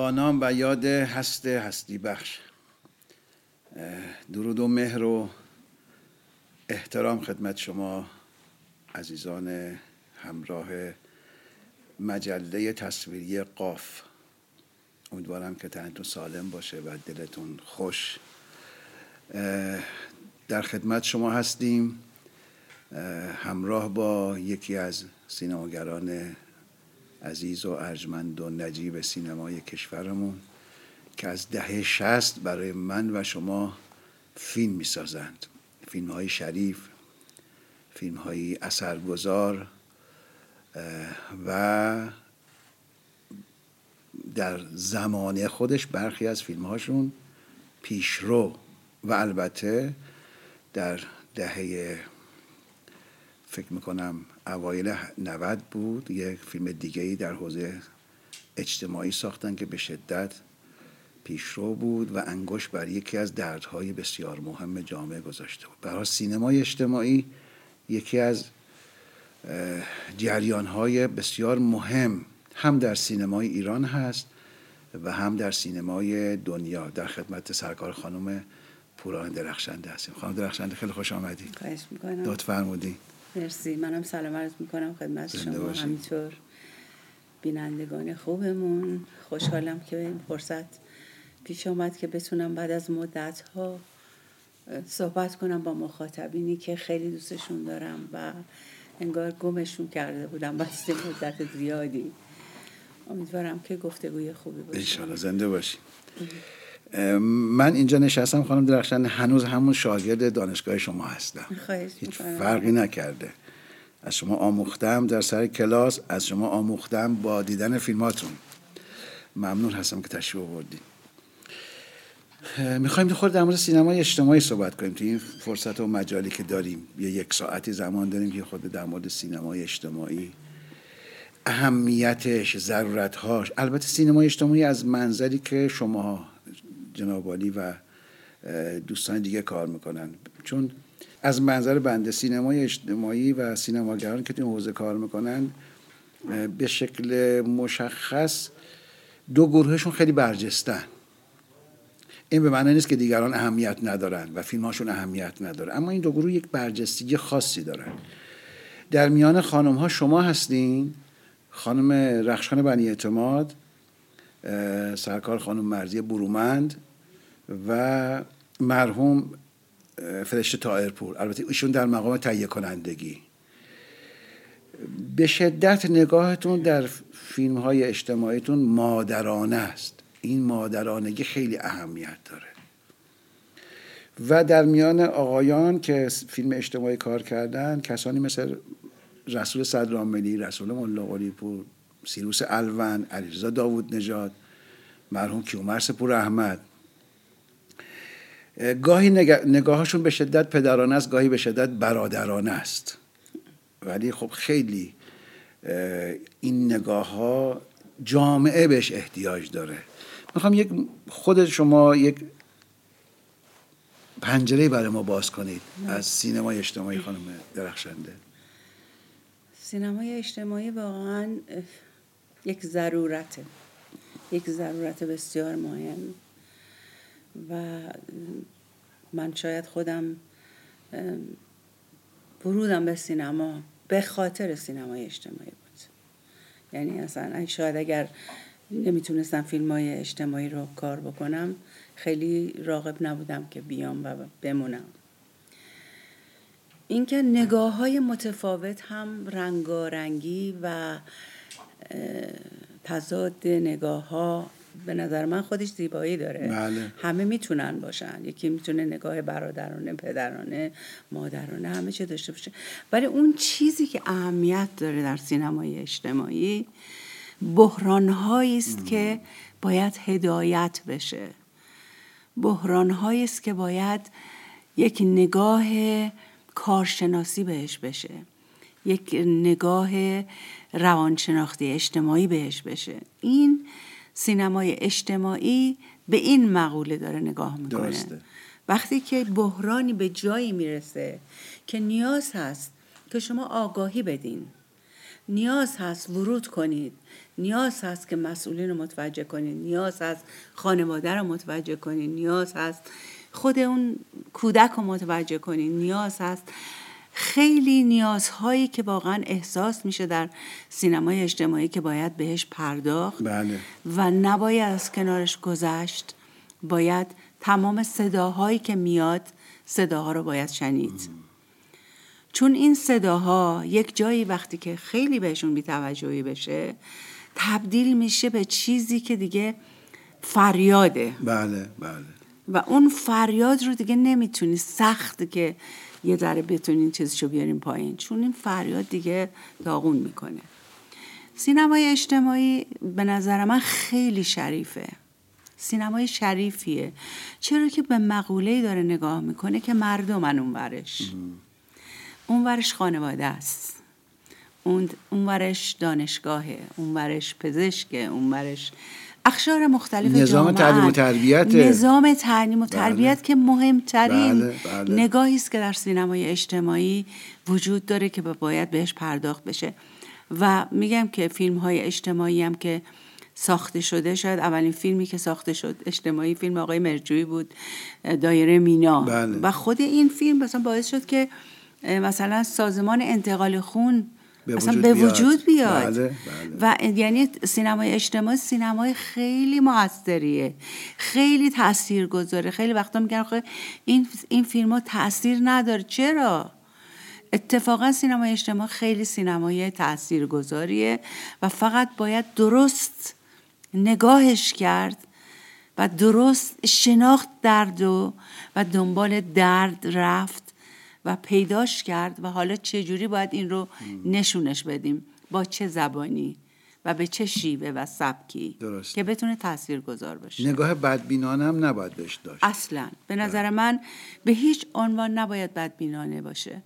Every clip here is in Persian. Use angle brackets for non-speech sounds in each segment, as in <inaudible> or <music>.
با نام و یاد هست هستی بخش. درود و مهر و احترام خدمت شما عزیزان همراه مجله تصویری قاف. امیدوارم که تنتون سالم باشه و دلتون خوش. در خدمت شما هستیم. همراه با یکی از سینماگران عزیز و ارجمند و نجیب سینمای کشورمون که از دهه شست برای من و شما فیلم می سازند فیلم های شریف فیلم های اثرگذار و در زمانه خودش برخی از فیلم هاشون پیشرو و البته در دهه فکر می‌کنم اوایل 90 بود یک فیلم دیگه ای در حوزه اجتماعی ساختن که به شدت پیشرو بود و انگوش بر یکی از دردهای بسیار مهم جامعه گذاشته بود. برای سینمای اجتماعی یکی از جریانهای بسیار مهم هم در سینمای ایران هست و هم در سینمای دنیا در خدمت سرکار خانم پوران درخشنده هستیم. خانم درخشنده خیلی خوش آمدید خواهش می‌کنم. دوت فرمودی مرسی. منم سلام عرض می‌کنم خدمت شما. همینطور بینندگان خوبمون. خوشحالم که این فرصت پیش آمد که بتونم بعد از مدت ها صحبت کنم با مخاطبینی که خیلی دوستشون دارم و انگار گمشون کرده بودم. بعد مدت زیادی. امیدوارم که گفتگوی خوبی باشه. انشالله زنده باشی من اینجا نشستم خانم درخشان هنوز همون شاگرد دانشگاه شما هستم. هیچ فرقی نکرده. از شما آموختم در سر کلاس از شما آموختم با دیدن فیلماتون. ممنون هستم که تشریف آوردید می‌خوایم خود در مورد سینمای اجتماعی صحبت کنیم. تو این فرصت و مجالی که داریم یه یک ساعتی زمان داریم که خود در مورد سینمای اجتماعی. اهمیتش ضرورتهاش. البته سینمای اجتماعی از منظری که شما جنابالی و دوستان دیگه کار می‌کنن. چون از منظر بنده سینمای اجتماعی و سینماگران که تو حوزه کار می‌کنن به شکل مشخص دو گروهشون خیلی برجستن. این به معنی نیست که دیگران اهمیت ندارن و فیلمهاشون اهمیت نداره اما این دو گروه یک برجستگی خاصی دارن. در میان خانم ها شما هستین خانم رخشان بنی اعتماد سرکار خانم مرزی برومند و مرحوم فرشته تایرپور البته ایشون در مقام تهیه کنندگی. به شدت نگاهتون در فیلم های اجتماعیتون مادرانه است. این مادرانگی خیلی اهمیت داره. و در میان آقایان که فیلم اجتماعی کار کردن کسانی مثل رسول صدراملی رسول ملا پور سیروس الون علیرضا داوود نژاد مرحوم کیومرس پور احمد گاهی نگاهشون به شدت پدرانه است گاهی به شدت برادرانه است. ولی خب خیلی این نگاه ها جامعه بهش احتیاج داره. می‌خوام یک خود شما یک پنجره برای ما باز کنید از سینمای اجتماعی خانم درخشنده. سینمای اجتماعی واقعا یک ضرورته یک ضرورت بسیار مهم. و من شاید خودم ورودم به سینما به خاطر سینمای اجتماعی بود. یعنی اصلا شاید اگر نمی‌تونستم فیلم های اجتماعی رو کار بکنم خیلی راغب نبودم که بیام و بمونم. اینکه نگاه های متفاوت هم رنگارنگی و تضاد نگاه ها به نظر من خودش زیبایی داره. بله. همه می‌تونن باشن. یکی می‌تونه نگاه برادرانه پدرانه مادرانه همه چه داشته باشه. ولی اون چیزی که اهمیت داره در سینمای اجتماعی بحران است که باید هدایت بشه. بحران است که باید یک نگاه کارشناسی بهش بشه. یک نگاه روانشناختی اجتماعی بهش بشه. این سینمای اجتماعی به این مقوله داره نگاه می‌کنه. وقتی که بحرانی به جایی می‌رسه که نیاز هست که شما آگاهی بدین. نیاز هست ورود کنید. نیاز هست که مسئولین رو متوجه کنین نیاز هست خانواده رو متوجه کنین نیاز هست خود اون کودک رو متوجه کنین نیاز هست خیلی نیازهایی که واقعا احساس میشه در سینمای اجتماعی که باید بهش پرداخت بله. و نباید از کنارش گذشت باید تمام صداهایی که میاد صداها رو باید شنید. چون این صداها یک جایی وقتی که خیلی بهشون بیتوجهی بشه تبدیل میشه به چیزی که دیگه فریاده. بله بله. و اون فریاد رو دیگه نمی‌تونی سخت که یه ذره بتونین چیزشو بیارین پایین. چون این فریاد دیگه داغون می‌کنه. سینمای اجتماعی به نظر من خیلی شریفه. سینمای شریفیه. چرا که به مقوله داره نگاه می‌کنه که مردمن اون ورش اون ورش خانواده است. اون ورش دانشگاهه. اون ورش پزشکه. اون ورش اخشار مختلف نظام تعلیم و تربیت نظام تعلیم و تربیت بله. که مهمترین بله، بله. نگاهی است که در سینمای اجتماعی وجود داره که باید بهش پرداخت بشه و میگم که فیلم های اجتماعی هم که ساخته شده شاید اولین فیلمی که ساخته شد اجتماعی فیلم آقای مرجویی بود دایره مینا بله. و خود این فیلم مثلا باعث شد که مثلا سازمان انتقال خون به اصلا وجود به بیاد. وجود بیاد. بله، و یعنی سینمای اجتماعی سینمای خیلی موثریه. خیلی تأثیر گذاره خیلی وقتا میگن آخه این این فیلم ها تاثیر نداره. چرا؟ اتفاقا سینمای اجتماعی خیلی سینمای تأثیر گذاریه و فقط باید درست نگاهش کرد و درست شناخت درد و و دنبال درد رفت. و پیداش کرد و حالا چه جوری باید این رو نشونش بدیم؟ با چه زبانی و به چه شیوه و سبکی درست. که بتونه تأثیر گذار باشه نگاه بدبینانه هم نباید بهش داشت. اصلا. به نظر من به هیچ عنوان نباید بدبینانه باشه.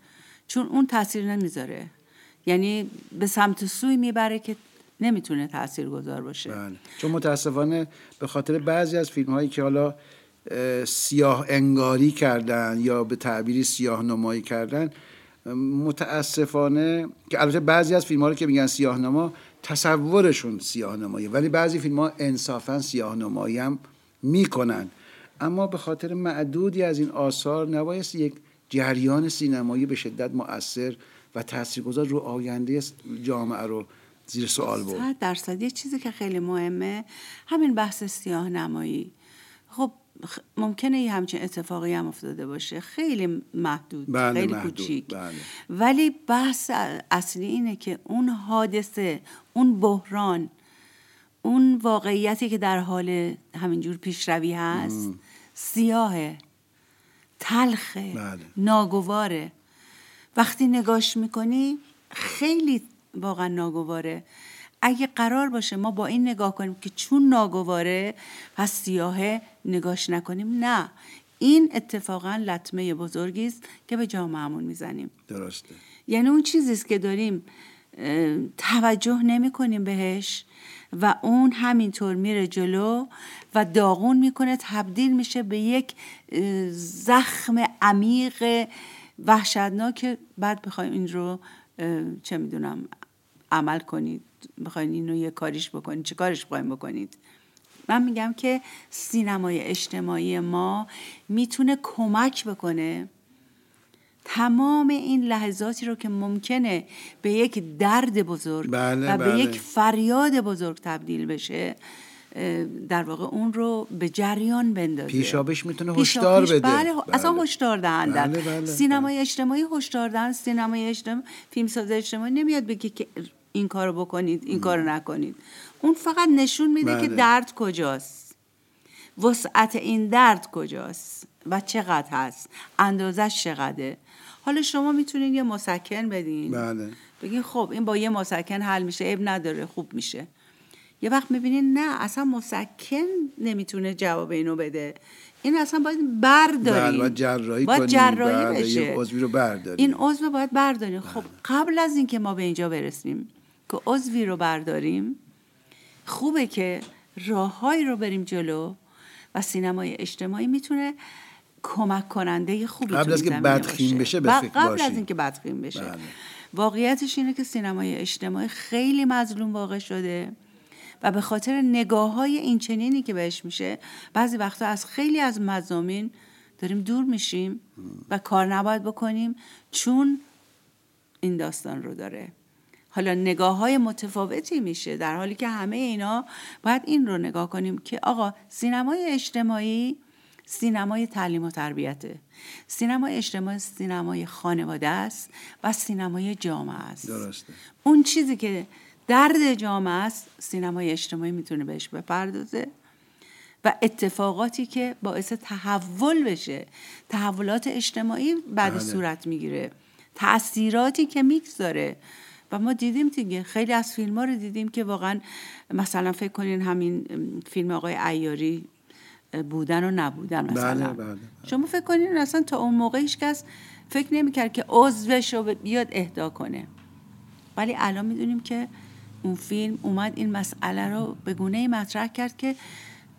چون اون تاثیر نمی‌ذاره. یعنی به سمت سوی می‌بره که نمی‌تونه تأثیر گذار باشه. بله. چون متاسفانه به خاطر بعضی از فیلم هایی که حالا سیاه انگاری کردن یا به تعبیری سیاه نمایی کردن متاسفانه که البته بعضی از فیلم ها رو که میگن سیاه نما تصورشون سیاه نمایی ولی بعضی فیلم ها انصافا سیاه نمایی هم می‌کنن. اما به خاطر معدودی از این آثار نبایست یک جریان سینمایی به شدت مؤثر و تاثیرگذار رو آینده جامعه رو زیر سوال صد درصد. یه چیزی که خیلی مهمه همین بحث سیاه نمایی. خب ممکنه یه همچین اتفاقی هم افتاده باشه. خیلی محدود بله، خیلی محدود، کوچیک. بله. ولی بحث اصلی اینه که اون حادثه اون بحران اون واقعیتی که در حال همینجور پیشروی هست سیاهه تلخه بله. ناگواره. وقتی نگاش می‌کنی خیلی واقعا ناگواره. اگه قرار باشه ما با این نگاه کنیم که چون ناگواره پس سیاهه نگاش نکنیم. نه. این اتفاقا لطمه بزرگی است که به جامعهمون می‌زنیم. درسته. یعنی اون چیزی است که داریم توجه نمی کنیم بهش و اون همینطور میره جلو و داغون می‌کنه تبدیل میشه به یک زخم عمیق وحشتناک. که بعد بخوایم این رو چه می‌دونم عمل کنید. بخواین اینو یه کاریش بکنید چه کارش بخوایم بکنید من میگم که سینمای اجتماعی ما می‌تونه کمک بکنه تمام این لحظاتی رو که ممکنه به یک درد بزرگ بله، و به بله. یک فریاد بزرگ تبدیل بشه در واقع اون رو به جریان بندازه پیشابش می‌تونه هشدار پیش- بده. بله, اصلا بله. هشدار دهنده بله، بله، سینمای اجتماعی هشدار دهنده سینمای اجتماعی فیلمساز اجتماعی نمیاد بگه که این کارو بکنید این کارو نکنید. اون فقط نشون میده که بله. درد کجاست. وسعت این درد کجاست و چقدر هست اندازش چقدره. حالا شما می‌تونید یه مسکن بدین. بله. بگین خب این با یه مسکن حل میشه عیب نداره خوب میشه. یه وقت می‌بینین نه اصلا مسکن نمی‌تونه جواب اینو بده. این اصلا باید برداریم. بله، باید جراحی باید کنیم. جراحی بله، بشه. عضوی رو برداریم. این عضو باید برداریم. خب قبل از اینکه ما به اینجا برسیم که عضوی رو برداریم خوبه که راههایی رو بریم جلو و سینمای اجتماعی می‌تونه کمک کننده خوبی قبل از که بدخیم. بشه به فکر قبل باشیم. از اینکه بدخیم بشه بله. واقعیتش اینه که سینمای اجتماعی خیلی مظلوم واقع شده و به خاطر نگاه های این چنینی که بهش میشه بعضی وقتا از خیلی از مزامین داریم دور میشیم و کار نباید بکنیم چون این داستان رو داره حالا نگاه های متفاوتی میشه در حالی که همه اینا باید این رو نگاه کنیم که آقا سینمای اجتماعی سینمای تعلیم و تربیته. سینمای اجتماعی سینمای خانواده است و سینمای جامعه است. درسته. اون چیزی که درد جامعه است سینمای اجتماعی می‌تونه بهش بپردازه و اتفاقاتی که باعث تحول بشه تحولات اجتماعی بعد بله. صورت می‌گیره. تاثیراتی که می‌گذاره. و ما دیدیم دیگه خیلی از فیلم ها رو دیدیم که واقعا مثلا فکر کنین همین فیلم آقای ایاری بودن و نبودن مثلا بله، بله. شما فکر کنین اصلا تا اون موقع هیچ کس فکر نمی‌کرد که عضوش رو بیاد اهدا کنه ولی الان می‌دونیم که اون فیلم اومد این مسئله رو به گونه مطرح کرد که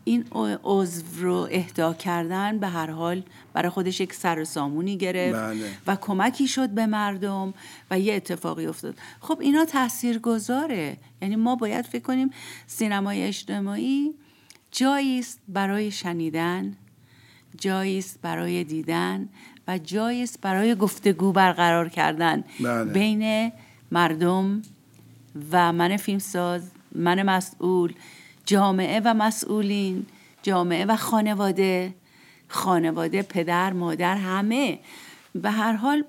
این عضو رو اهدا کردن به هر حال برای خودش یک سر و سامونی گرفت بله. و کمکی شد به مردم و یه اتفاقی افتاد خب اینا تأثیر گذاره یعنی ما باید فکر کنیم سینمای اجتماعی جایی است برای شنیدن جایی است برای دیدن و جایی است برای گفتگو برقرار کردن بله. بین مردم و من فیلمساز من مسئول جامعه و مسئولین جامعه و خانواده خانواده پدر مادر همه. به هر حال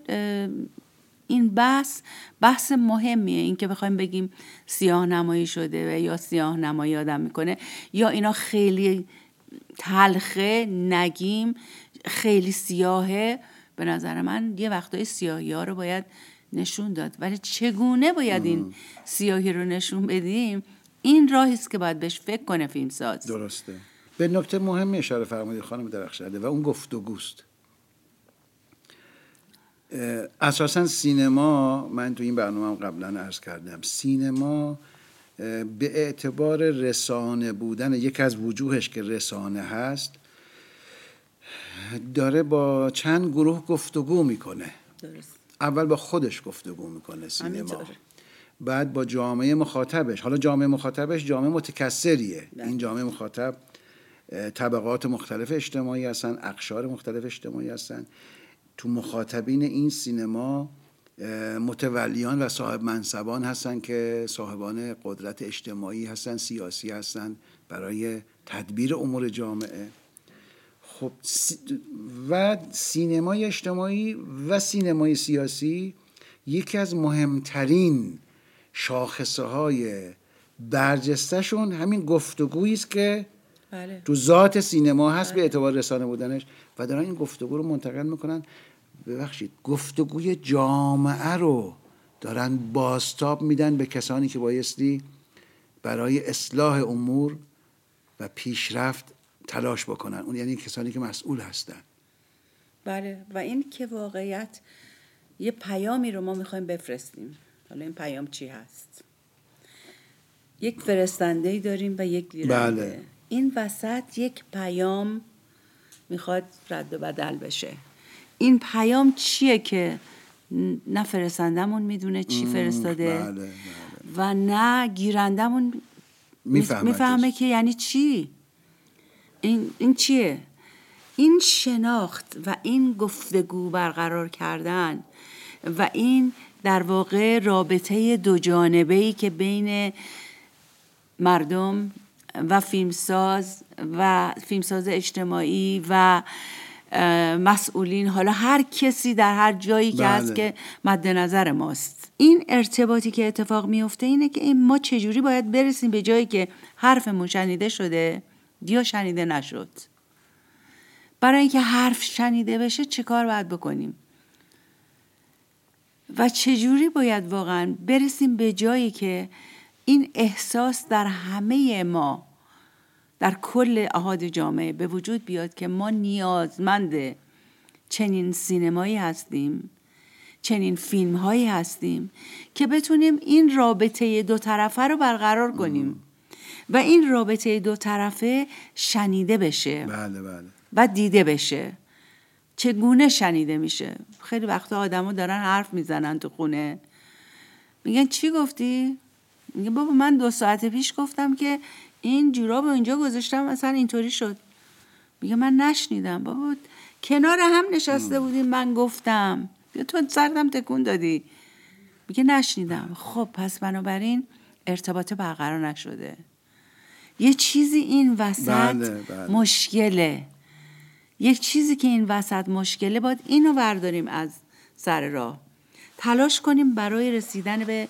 این بحث بحث مهمیه. این که بخوایم بگیم سیاه نمایی شده و یا سیاه نمایی آدم می‌کنه یا اینا خیلی تلخه نگیم خیلی سیاهه. به نظر من یه وقتای سیاهی ها رو باید نشون داد. ولی چگونه باید این سیاهی رو نشون بدیم؟ این راهی است که باید بهش فکر کنه فیلمساز. درسته. به نکته مهمی اشاره فرمودید خانم درخشنده و اون گفتگوست اساسا سینما من تو این برنامه هم قبلا عرض کردم سینما به اعتبار رسانه بودن یک از وجوهش که رسانه هست داره با چند گروه گفتگو می‌کنه. درست. اول با خودش گفتگو می‌کنه سینما. بعد با جامعه مخاطبش. حالا جامعه مخاطبش جامعه متکثریه. بله. این جامعه مخاطب طبقات مختلف اجتماعی هستن اقشار مختلف اجتماعی هستن. تو مخاطبین این سینما متولیان و صاحب منصبان هستن که صاحبان قدرت اجتماعی هستن سیاسی هستن برای تدبیر امور جامعه. خب و سینمای اجتماعی و سینمای سیاسی یکی از مهمترین شاخصه های برجستهشون همین گفتگویی است که بله. تو ذات سینما هست به اعتبار رسانه بودنش و دارن این گفتگو رو منتقل می‌کنن. ببخشید گفتگوی جامعه رو دارن باستاب میدن به کسانی که بایستی برای اصلاح امور و پیشرفت تلاش بکنن. اون یعنی کسانی که مسئول هستن. بله. و این که واقعیت یه پیامی رو ما می‌خوایم بفرستیم. حالا این پیام چی هست یک فرستنده ای داریم و یک گیرنده بله. این وسط یک پیام می‌خواد رد و بدل بشه این پیام چیه که نه فرستندمون می‌دونه چی فرستاده بله، بله. و نه گیرندمون. می‌فهمه که یعنی چی این, این چیه این شناخت و این گفتگو برقرار کردن و این در واقع رابطه دو جانبه ای که بین مردم و فیلمساز و فیلمساز اجتماعی و مسئولین حالا هر کسی در هر جایی که بله. هست که مد نظر ماست. این ارتباطی که اتفاق میفته اینه که این ما چجوری باید برسیم به جایی که حرفمون شنیده شده یا شنیده نشد؟ برای اینکه حرف شنیده بشه چه کار باید بکنیم؟ و چجوری باید واقعا برسیم به جایی که این احساس در همه ما در کل احاد جامعه به وجود بیاد که ما نیازمند چنین سینمایی هستیم چنین فیلم هایی هستیم که بتونیم این رابطه دو طرفه رو برقرار کنیم. و این رابطه دو طرفه شنیده بشه. بله بله. و دیده بشه. چگونه شنیده میشه؟ خیلی وقتا آدما دارن حرف می‌زنن تو خونه. میگن چی گفتی؟ میگه بابا من دو ساعت پیش گفتم که این جوراب اینجا گذاشتم مثلا اینطوری شد. میگه من نشنیدم. بابا کنار هم نشسته بودیم من گفتم. تو سردم تکون دادی. میگه نشنیدم. خب پس بنابراین ارتباط برقرار نشده. یه چیزی این وسط بله، بله. مشکله. یک چیزی که این وسط مشکله باید اینو برداریم از سر راه. تلاش کنیم برای رسیدن به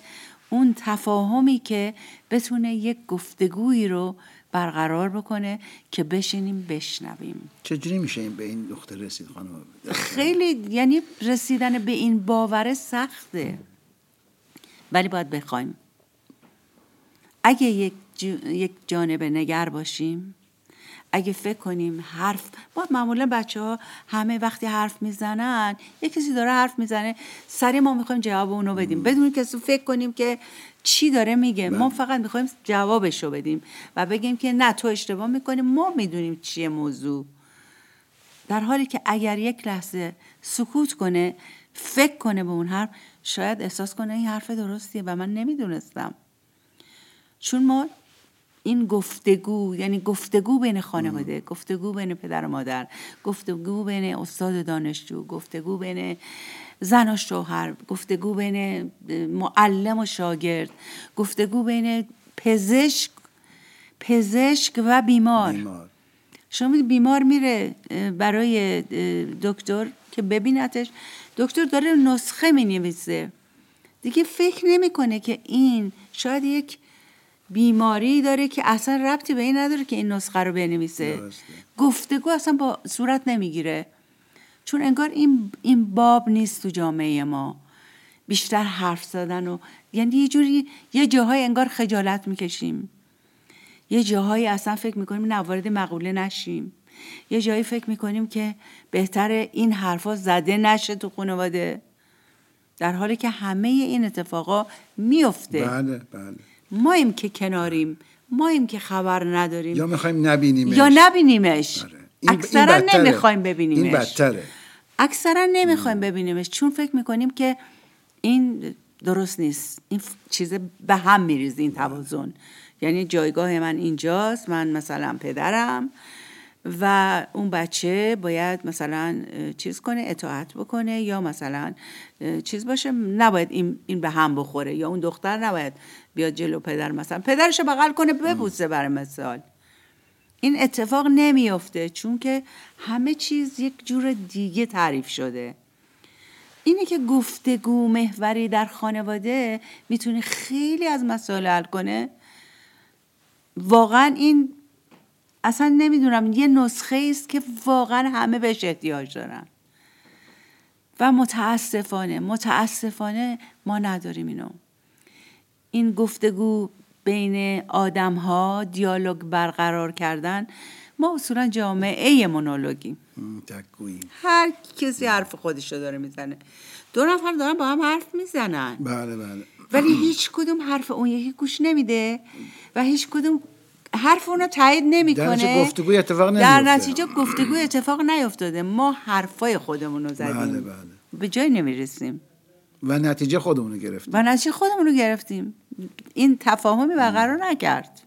اون تفاهمی که بتونه یک گفتگویی رو برقرار بکنه که بشینیم بشنویم. چجوری میشه این به این نقطه رسید خانم؟ خیلی یعنی رسیدن به این باور سخته. ولی باید بخوایم. اگه یک, یک جانب نگر باشیم اگه فکر کنیم حرف با معمولا بچه ها همه وقتی حرف می‌زنن یه کسی داره حرف می‌زنه سری ما می‌خوایم جواب اونو بدیم. بدون کسی فکر کنیم که چی داره میگه. ما بله. فقط می‌خوایم جوابش رو بدیم و بگیم که نه تو اشتباه می‌کنیم ما می‌دونیم چیه موضوع. در حالی که اگر یک لحظه سکوت کنه فکر کنه به اون حرف شاید احساس کنه این حرف درستیه و من نمی‌دونستم. چون ما این گفتگو یعنی گفتگو بین خانواده گفتگو بین پدر و مادر گفتگو بین استاد دانشجو گفتگو بین زن و شوهر گفتگو بین معلم و شاگرد گفتگو بین پزشک پزشک و بیمار, بیمار. شما بیمار میره برای دکتر که ببینتش دکتر داره نسخه می نویسه دیگه فکر نمی‌کنه که این شاید یک بیماری داره که اصلا ربطی به این نداره که این نسخه رو بنویسه. گفتگو اصلا با صورت نمی‌گیره. چون انگار این, این باب نیست تو جامعه ما. بیشتر حرف زدن و یعنی یه جوری یه جاهای انگار خجالت می‌کشیم. یه جاهایی اصلا فکر می‌کنیم نه وارد مقوله نشیم. یه جایی فکر می‌کنیم که بهتر این حرفا زده نشه تو خانواده. در حالی که همه این اتفاقا میفته بله بله. مایم که کناریم مایم که خبر نداریم. یا می‌خوایم نبینیمش. یا نبینیمش. آره. اکثرا. نمی‌خوایم ببینیمش. این بدتره. اکثرا نمی‌خوایم ببینیمش. چون فکر می‌کنیم که این درست نیست. این چیز به هم میریزه این توازن. یعنی جایگاه من اینجاست. من مثلا پدرم. و اون بچه باید مثلا چیز کنه اطاعت بکنه یا مثلا چیز باشه. نباید این, این به هم بخوره یا اون دختر نباید بیاد جلو پدر مثلا. پدرش بغل کنه ببوسه برای مثال. این اتفاق نمیافته چون که همه چیز یک جور دیگه تعریف شده. اینه که گفتگو محوری در خانواده می‌تونه خیلی از مسائل حل کنه. واقعا این اصلا نمی‌دونم یه نسخه است که واقعا همه بهش احتیاج دارن. و متاسفانه متاسفانه ما نداریم اینو. این گفتگو بین آدم ها دیالوگ برقرار کردن ما اصولا جامعه مونولوگیم هر کسی حرف خودش رو داره می‌زنه. دو نفر دارن با هم حرف می‌زنن. بله بله. ولی هیچ کدوم حرف اون یکی گوش نمیده و هیچ کدوم حرف اونو تایید در نمی‌کنه گفتگوی اتفاق در نمیفته. نتیجه گفتگو اتفاق نیفتاده. ما حرفای خودمون رو زدیم. بله بله. به جای نمی‌رسیم. و نتیجه خودمونو گرفتیم. و نتیجه خودمون رو گرفتیم. این تفاهمی برقرار نکرد.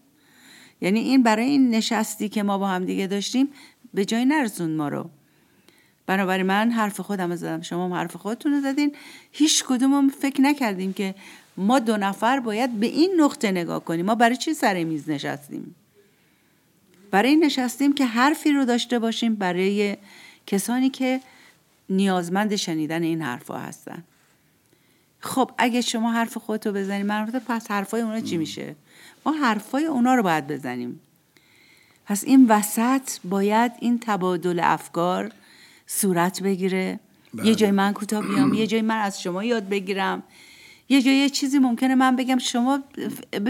یعنی این برای این نشستی که ما با هم دیگه داشتیم به جای نرسوند ما رو. بنابراین من حرف خودم رو زدم. شما هم حرف خودتون رو زدین. هیچ کدومم فکر نکردیم که ما دو نفر باید به این نقطه نگاه کنیم. ما برای چی سر میز نشستیم؟ برای این نشستیم که حرفی رو داشته باشیم برای کسانی که نیازمند شنیدن این حرفها هستن. خب اگه شما حرف خودتو بزنی من گفتم پس حرفای اونا چی میشه؟ ما حرفای اونا رو باید بزنیم. پس این وسط باید این تبادل افکار صورت بگیره. بله. یه جای من کوتاه بیام یه جای من از شما یاد بگیرم. یه جای یه چیزی ممکنه من بگم شما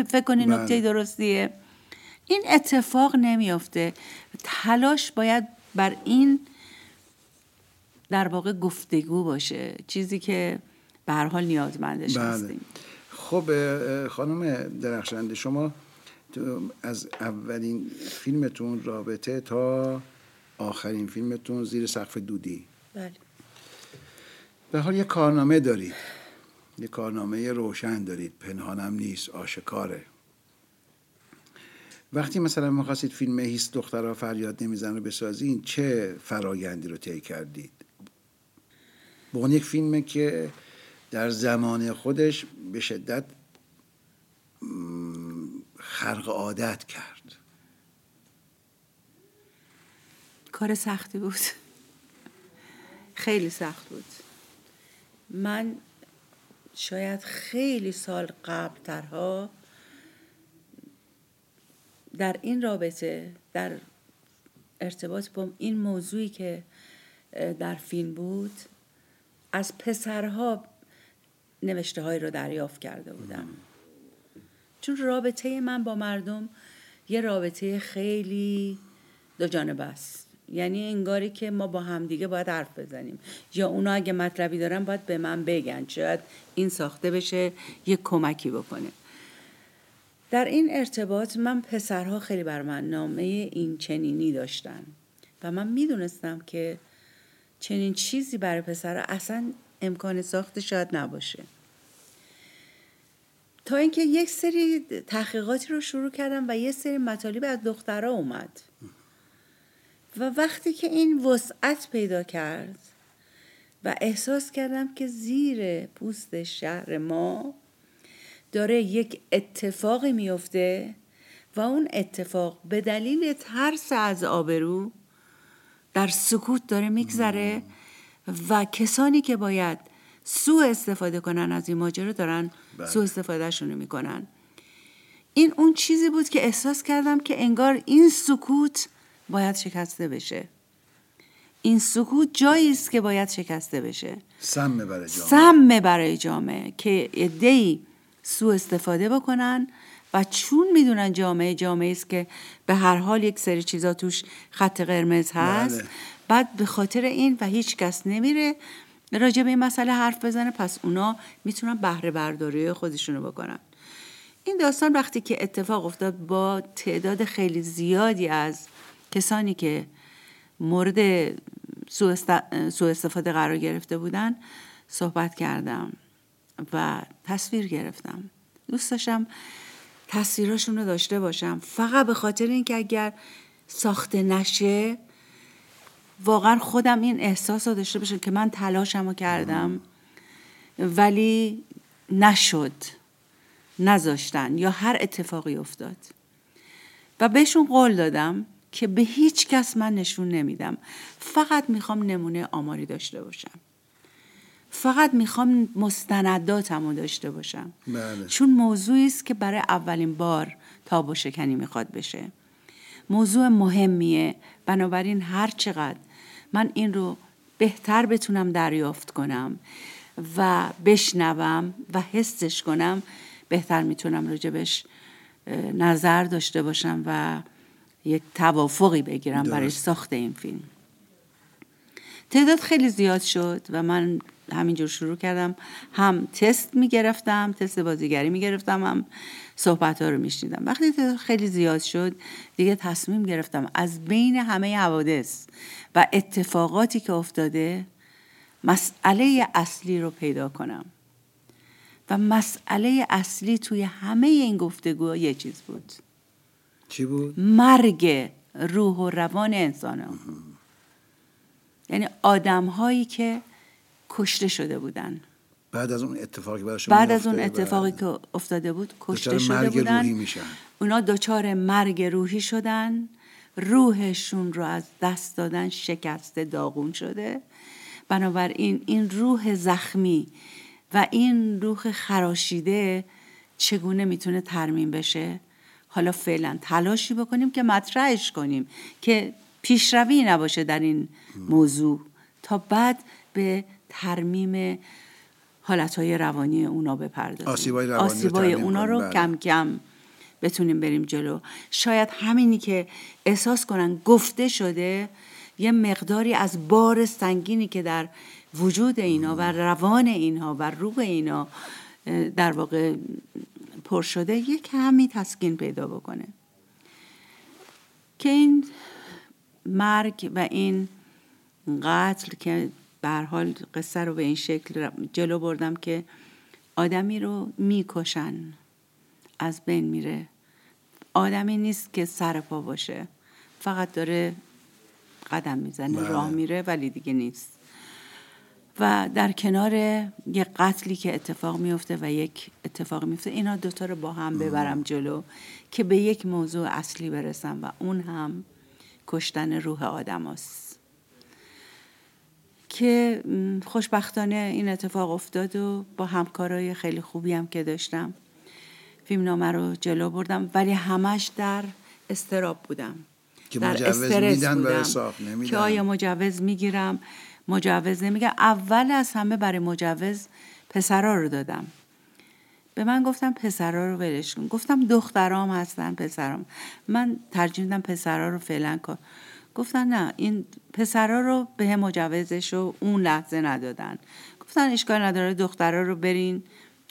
فکر کنی بله. نکته درستیه. این اتفاق نمیافته. تلاش باید بر این در واقع گفتگو باشه. چیزی که به هر حال نیازمندش بله. هستیم. خب خانم درخشنده شما تو از اولین فیلمتون رابطه تا آخرین فیلمتون زیر سقف دودی. بله. به حال یه کارنامه دارید. یه کارنامه روشن دارید. پنهانم نیست. آشکاره. وقتی مثلا می‌خواستید فیلم هیست دخترها فریاد نمیزن رو بسازین چه فرایندی رو طی کردید؟ به اون یک فیلمه که در زمان خودش به شدت خرق عادت کرد. کار سختی بود. خیلی سخت بود. من شاید خیلی سال قبل ترها در این رابطه در ارتباط با این موضوعی که در فیلم بود از پسرها نوشته های رو دریافت کرده بودم. چون رابطه من با مردم یه رابطه خیلی دو جانبه است. یعنی انگاری که ما با همدیگه باید حرف بزنیم. یا اونا اگه مطلبی دارن باید به من بگن. شاید این ساخته بشه یه کمکی بکنه. در این ارتباط من پسرها خیلی بر من نامه این چنینی داشتن. و من می‌دونستم که چنین چیزی برای پسرها اصلا امکان ساخت شاید نباشه. تا اینکه یک سری تحقیقاتی رو شروع کردم و یه سری مطالب از دخترها اومد. و وقتی که این وسعت پیدا کرد و احساس کردم که زیر پوست شهر ما داره یک اتفاقی میفته و اون اتفاق به دلیل ترس از آبرو در سکوت داره میگذره و کسانی که باید سوء استفاده کنن از این ماجرا دارن بله. سوء استفادهشون می‌کنن این اون چیزی بود که احساس کردم که انگار این سکوت باید شکسته بشه. این سکوت جایی است که باید شکسته بشه. سمه برای جامعه. سمه برای جامعه که ادهی سو استفاده بکنن و چون می‌دونن جامعه جامعه است که به هر حال یک سری چیزا توش خط قرمز هست. بله. بعد به خاطر این و هیچ کس نمیره راجع به این مسئله حرف بزنه پس اونا می‌تونن بهره برداری خودشونو بکنن. این داستان وقتی که اتفاق افتاد با تعداد خیلی زیادی از کسانی که مورد سوء استفاده قرار گرفته بودن صحبت کردم و تصویر گرفتم. دوست داشتم تصویراشون رو داشته باشم. فقط به خاطر اینکه اگر ساخته نشه واقعا خودم این احساس رو داشته باشم که من تلاشم رو کردم ولی نشد. نذاشتن یا هر اتفاقی افتاد. و بهشون قول دادم که به هیچ کس من نشون نمیدم. فقط می‌خوام نمونه آماری داشته باشم. فقط می‌خوام مستنداتم رو داشته باشم. بله. چون موضوعی است که برای اولین بار تاب و شکنی می‌خواد بشه. موضوع مهمیه. بنابراین هر چقدر من این رو بهتر بتونم دریافت کنم و بشنوم و حسش کنم بهتر می‌تونم راجبش نظر داشته باشم و یک توافقی بگیرم برای ساخت این فیلم. تعداد خیلی زیاد شد و من همینجور شروع کردم. هم تست می‌گرفتم تست بازیگری می‌گرفتم هم صحبت ها رو میشنیدم. وقتی تعداد خیلی زیاد شد دیگه تصمیم گرفتم از بین همه حوادث و اتفاقاتی که افتاده مسئله اصلی رو پیدا کنم. و مسئله اصلی توی همه این گفتگو یه چیز بود. چی بود؟ مرگ روح و روان انسان ها. یعنی آدم هایی که کشته شده بودن بعد از اون اتفاقی بعد از اون اتفاقی که افتاده بود کشته شده بودن میشن. اونا دچار مرگ روحی شدن روحشون رو از دست دادن شکسته داغون شده بنابراین این روح زخمی و این روح خراشیده چگونه می‌تونه ترمیم بشه حالا فعلا تلاشی بکنیم که مطرحش کنیم که پیشروی نباشه در این موضوع. تا بعد به ترمیم حالتهای روانی اونا بپردازیم. آسیبای, روانی آسیبای اونا رو بله. کم کم بتونیم بریم جلو. شاید همینی که احساس کنن گفته شده یه مقداری از بار سنگینی که در وجود اینا و روان اینها و روح اینا در واقع پر شده یه کمی تسکین پیدا بکنه. که این مرگ و این قتل که به حال قصه رو به این شکل جلو بردم که آدمی رو می‌کشن از بین میره. آدمی نیست که سر پا باشه. فقط داره قدم می‌زنه بله. راه میره ولی دیگه نیست. و در کنار یک قتلی که اتفاق میفته و یک اتفاق میفته اینا دوتا رو با هم ببرم جلو که به یک موضوع اصلی برسم و اون هم کشتن روح آدم هست. که خوشبختانه این اتفاق افتاد و با همکارای خیلی خوبی هم که داشتم فیلم نامه رو جلو بردم ولی همش در استراب بودم که در مجوز میدن برای. ساخت نمیدن. که آیا مجوز می‌گیرم مجوز نمیگم اول از همه برای مجوز پسرا رو دادم. به من گفتم پسرا رو ولش کن. گفتم دخترام هستن پسرام. من ترجیح میدم پسرا رو فعلا کن. گفتن نه این پسرا رو به مجوزش رو اون لحظه ندادن. گفتن اشکال نداره دخترا رو برین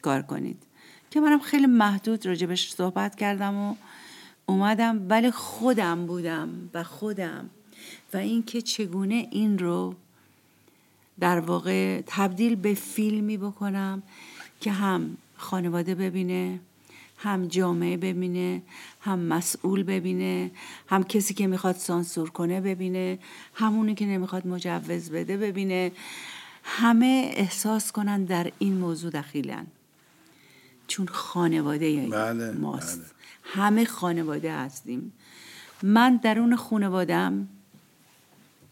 کار کنید. که منم خیلی محدود راجبش صحبت کردم و اومدم. ولی خودم بودم و خودم. و اینکه چگونه این رو در واقع تبدیل به فیلمی بکنم که هم خانواده ببینه هم جامعه ببینه هم مسئول ببینه هم کسی که می‌خواد سانسور کنه ببینه همونی که نمی‌خواد مجوز بده ببینه. همه احساس کنن در این موضوع دخیلن. چون خانواده بله، ماست. بله. همه خانواده هستیم. من درون خانوادم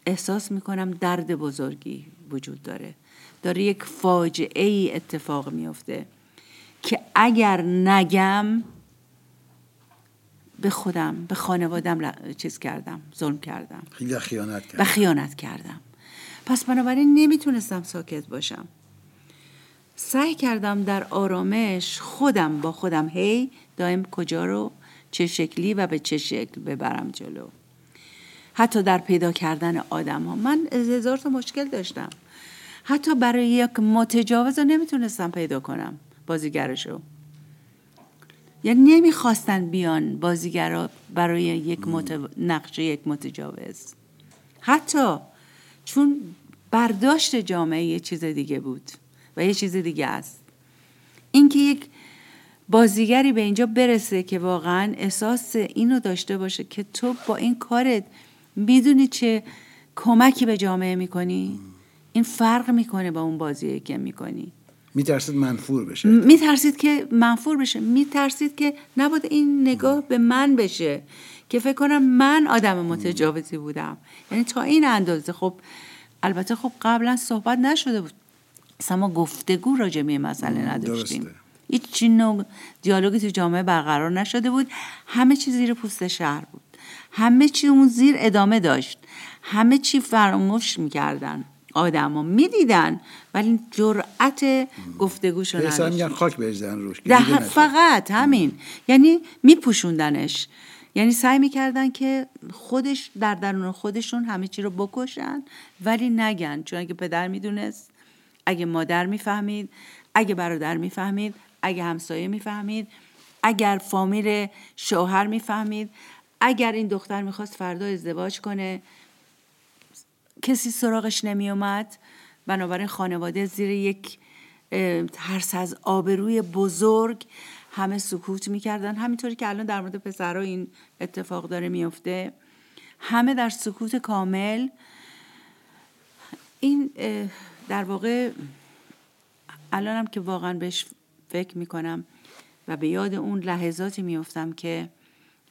احساس می‌کنم درد بزرگی وجود داره. داره یک فاجعه ای اتفاق میفته که اگر نگم به خودم به خانوادم چیز کردم ظلم کردم. خیلی خیانت و کرد خیانت کردم. پس بنابراین نمی‌تونستم ساکت باشم. سعی کردم در آرامش خودم با خودم هی دائم کجا رو؟ چه شکلی و به چه شکل ببرم جلو؟ حتی در پیدا کردن آدم ها من هزار تا مشکل داشتم. حتی برای یک متجاوز رو نمی‌تونستم پیدا کنم بازیگرشو. یعنی نمی‌خواستن بیان بازیگرا برای یک مت... نقش یک متجاوز. حتی چون برداشت جامعه یه چیز دیگه بود و یه چیز دیگه است. اینکه یک بازیگری به اینجا برسه که واقعا احساس اینو داشته باشه که تو با این کارت می‌دونی چه کمکی به جامعه می‌کنی؟ این فرق می‌کنه با اون بازی که می‌کنی. میترسید منفور بشه؟ میترسید که منفور بشه. میترسید که نباید این نگاه به من بشه که فکر کنم من آدم متجاوزی بودم. یعنی تا این اندازه خب البته خب قبلا صحبت نشده بود. اصلا ما گفتگو راجع به مسئله نداشتیم. درسته. هیچ نوع دیالوگی تو جامعه برقرار نشده بود. همه چی زیر پوست شهر بود. همه چی اون زیر ادامه داشت. همه چی فراموش می‌کردن. آدما می‌دیدن ولی جرأت گفتگوشو احسان نداشتن میگن خاک بریزن روش. فقط همین. یعنی میپوشوندنش. یعنی سعی می‌کردن که خودش در درون خودشون همه چی رو بکشن ولی نگن. چون اگه پدر می‌دونست اگه مادر می‌فهمید اگه برادر می‌فهمید اگه همسایه می‌فهمید اگر فامیل شوهر می‌فهمید اگر این دختر می‌خواست فردا ازدواج کنه کسی سراغش نمی اومد بنابراین خانواده زیر یک ترس از آبروی بزرگ همه سکوت می‌کردن. همینطوری که الان در مورد پسرها این اتفاق داره میفته همه در سکوت کامل. این در واقع الانم که واقعا بهش فکر می‌کنم و به یاد اون لحظاتی میفتم که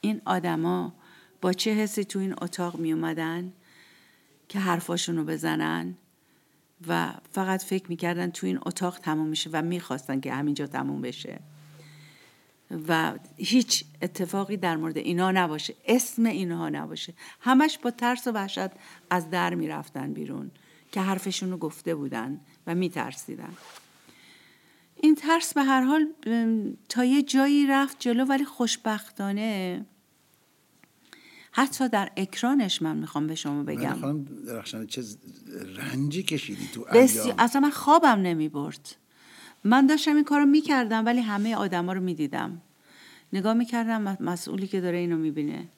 این آدما با چه حسی تو این اتاق می اومدن که حرفاشون رو بزنن و فقط فکر می‌کردن تو این اتاق تموم میشه و می‌خواستن که همینجا تموم بشه. و هیچ اتفاقی در مورد اینا نباشه. اسم اینها نباشه. همش با ترس و وحشت از در می‌رفتن بیرون که حرفشون رو گفته بودن و میترسیدن. این ترس به هر حال تا یه جایی رفت جلو ولی خوشبختانه. حتی در اکرانش من می‌خوام به شما من بگم. خانم درخشان چه رنجی کشیدی تو ایام؟ اصلا من خوابم نمی برد من داشتم این کارو می‌کردم ولی همه آدما رو می‌دیدم. نگاه می‌کردم مسئولی که داره اینو می‌بینه.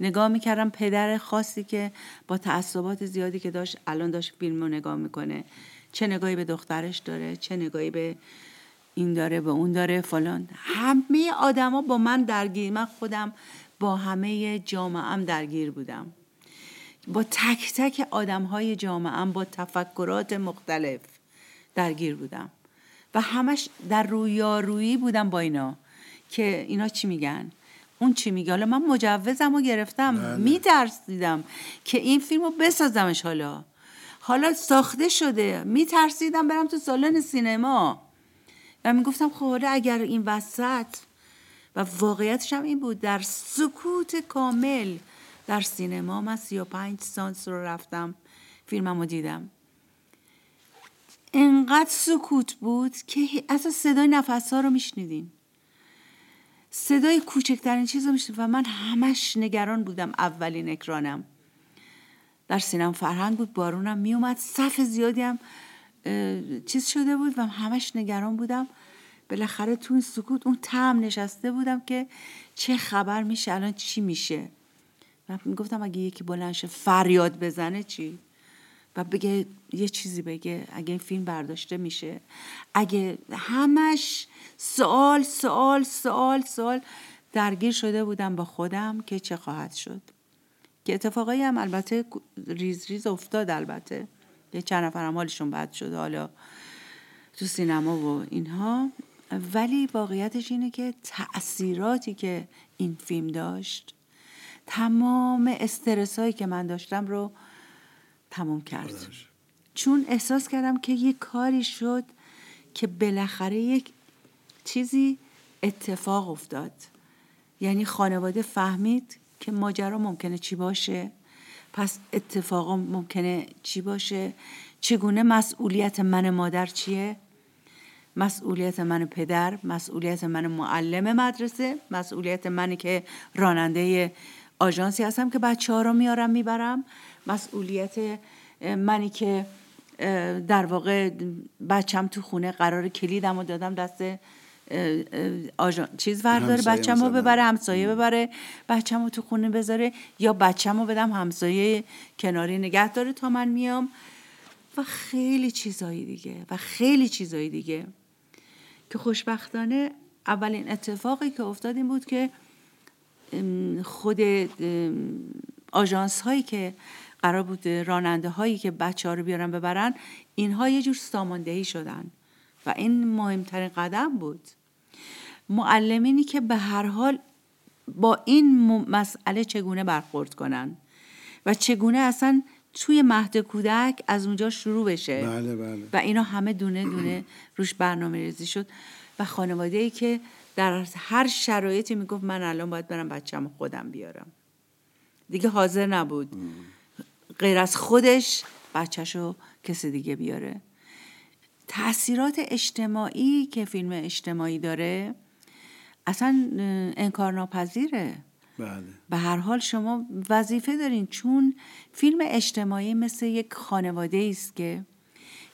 نگاه می‌کردم پدر خاصی که با تعصبات زیادی که داشت الان داشت فیلم رو نگاه می‌کنه. چه نگاهی به دخترش داره چه نگاهی به این داره به اون داره فلان. همه آدما با من درگیر. من خودم با همه جامعهم درگیر بودم. با تک تک آدم های جامعهم با تفکرات مختلف درگیر بودم. و همش در رویارویی بودم با اینا. که اینا چی میگن؟ اون چی میگه؟ حالا من مجوزم رو گرفتم. بله. میترسیدم که این فیلم رو بسازمش حالا. حالا ساخته شده. میترسیدم برم تو سالن سینما. و می‌گفتم خب حالا اگر این وسط و واقعیتش هم این بود در سکوت کامل در سینما من 35 سانس رو رفتم فیلمم رو دیدم. انقدر سکوت بود که اصلا صدای نفس ها رو میشنیدیم. صدای کوچکترین چیز رو میشنیدیم و من همش نگران بودم اولین اکرانم. در سینما فرهنگ بود بارونم میومد صف زیادی هم چیز شده بود و همش نگران بودم. بالاخره تو این سکوت اون تم نشسته بودم که چه خبر میشه الان چی میشه. و می‌گفتم اگه یکی بلنشه فریاد بزنه چی؟ و بگه یه چیزی بگه اگه این فیلم برداشته میشه. اگه همش سوال سوال سوال سوال درگیر شده بودم با خودم که چه خواهد شد. که اتفاقایی هم البته ریز ریز افتاد البته. یه چند نفر حالشون بد شد حالا تو سینما و اینها. ولی واقعیتش اینه که تأثیراتی که این فیلم داشت تمام استرس هایی که من داشتم رو تموم کرد. چون احساس کردم که یه کاری شد که بالاخره یک چیزی اتفاق افتاد. یعنی خانواده فهمید که ماجرا ممکنه چی باشه. پس اتفاق ممکنه چی باشه؟ چگونه مسئولیت من مادر چیه؟ مسئولیت من پدر مسئولیت من معلم مدرسه مسئولیت من که راننده آژانسی هستم که بچه ها رو میارم می‌برم. مسئولیت منی که در واقع بچم تو خونه قرار کلیدم و دادم دست آجان چیز ورداره بچم رو ببره همسایه ببره بچم رو تو خونه بذاره یا بچم رو بدم همسایه کناری نگه داره تا من میام. و خیلی چیزایی دیگه و خیلی چیزایی دیگه که خوشبختانه اولین اتفاقی که افتاد این بود که خود آژانس هایی که قرار بود راننده هایی که بچه ها رو بیارن ببرن اینها یه جور ساماندهی شدن. و این مهمترین قدم بود. معلمینی که به هر حال با این مسئله چگونه برخورد کنن و چگونه اصلا توی مهد کودک از اونجا شروع بشه. بله بله. و اینا همه دونه دونه روش برنامه ریزی شد و خانواده ای که در هر شرایطی می‌گفت من الان باید برم بچم خودم بیارم. دیگه حاضر نبود. غیر از خودش بچهشو کسی دیگه بیاره. تاثیرات اجتماعی که فیلم اجتماعی داره اصلا انکارناپذیره بله. به هر حال شما وظیفه دارین چون فیلم اجتماعی مثل یک خانواده است که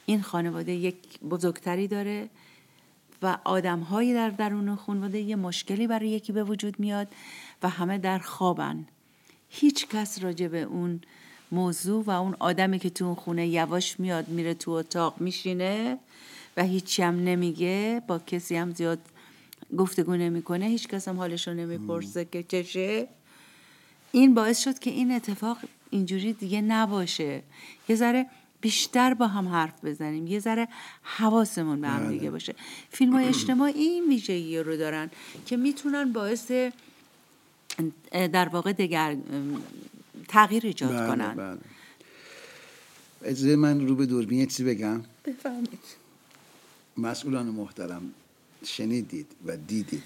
این خانواده یک بزرگتری داره و آدمهایی در درون خانواده یه مشکلی برای یکی به وجود میاد و همه در خوابن هیچ کس راجع به اون موضوع و اون آدمی که تو اون خونه یواش میاد میره تو اتاق میشینه و هیچی هم نمیگه با کسی هم زیاد گفتگو نمی‌کنه هیچ کس هم حالش رو نمی‌پرسه که چشه این باعث شد که این اتفاق اینجوری دیگه نباشه. یه ذره بیشتر با هم حرف بزنیم یه ذره حواسمون به هم دیگه بله. باشه. فیلم های <clears throat> اجتماعی این ویژگی رو دارن که می‌تونن باعث در واقع دگر تغییر ایجاد بله، کنن. بله. اجازه من رو به دوربین یه چیزی بگم. بفهمید مسئولان محترم شنیدید و دیدید.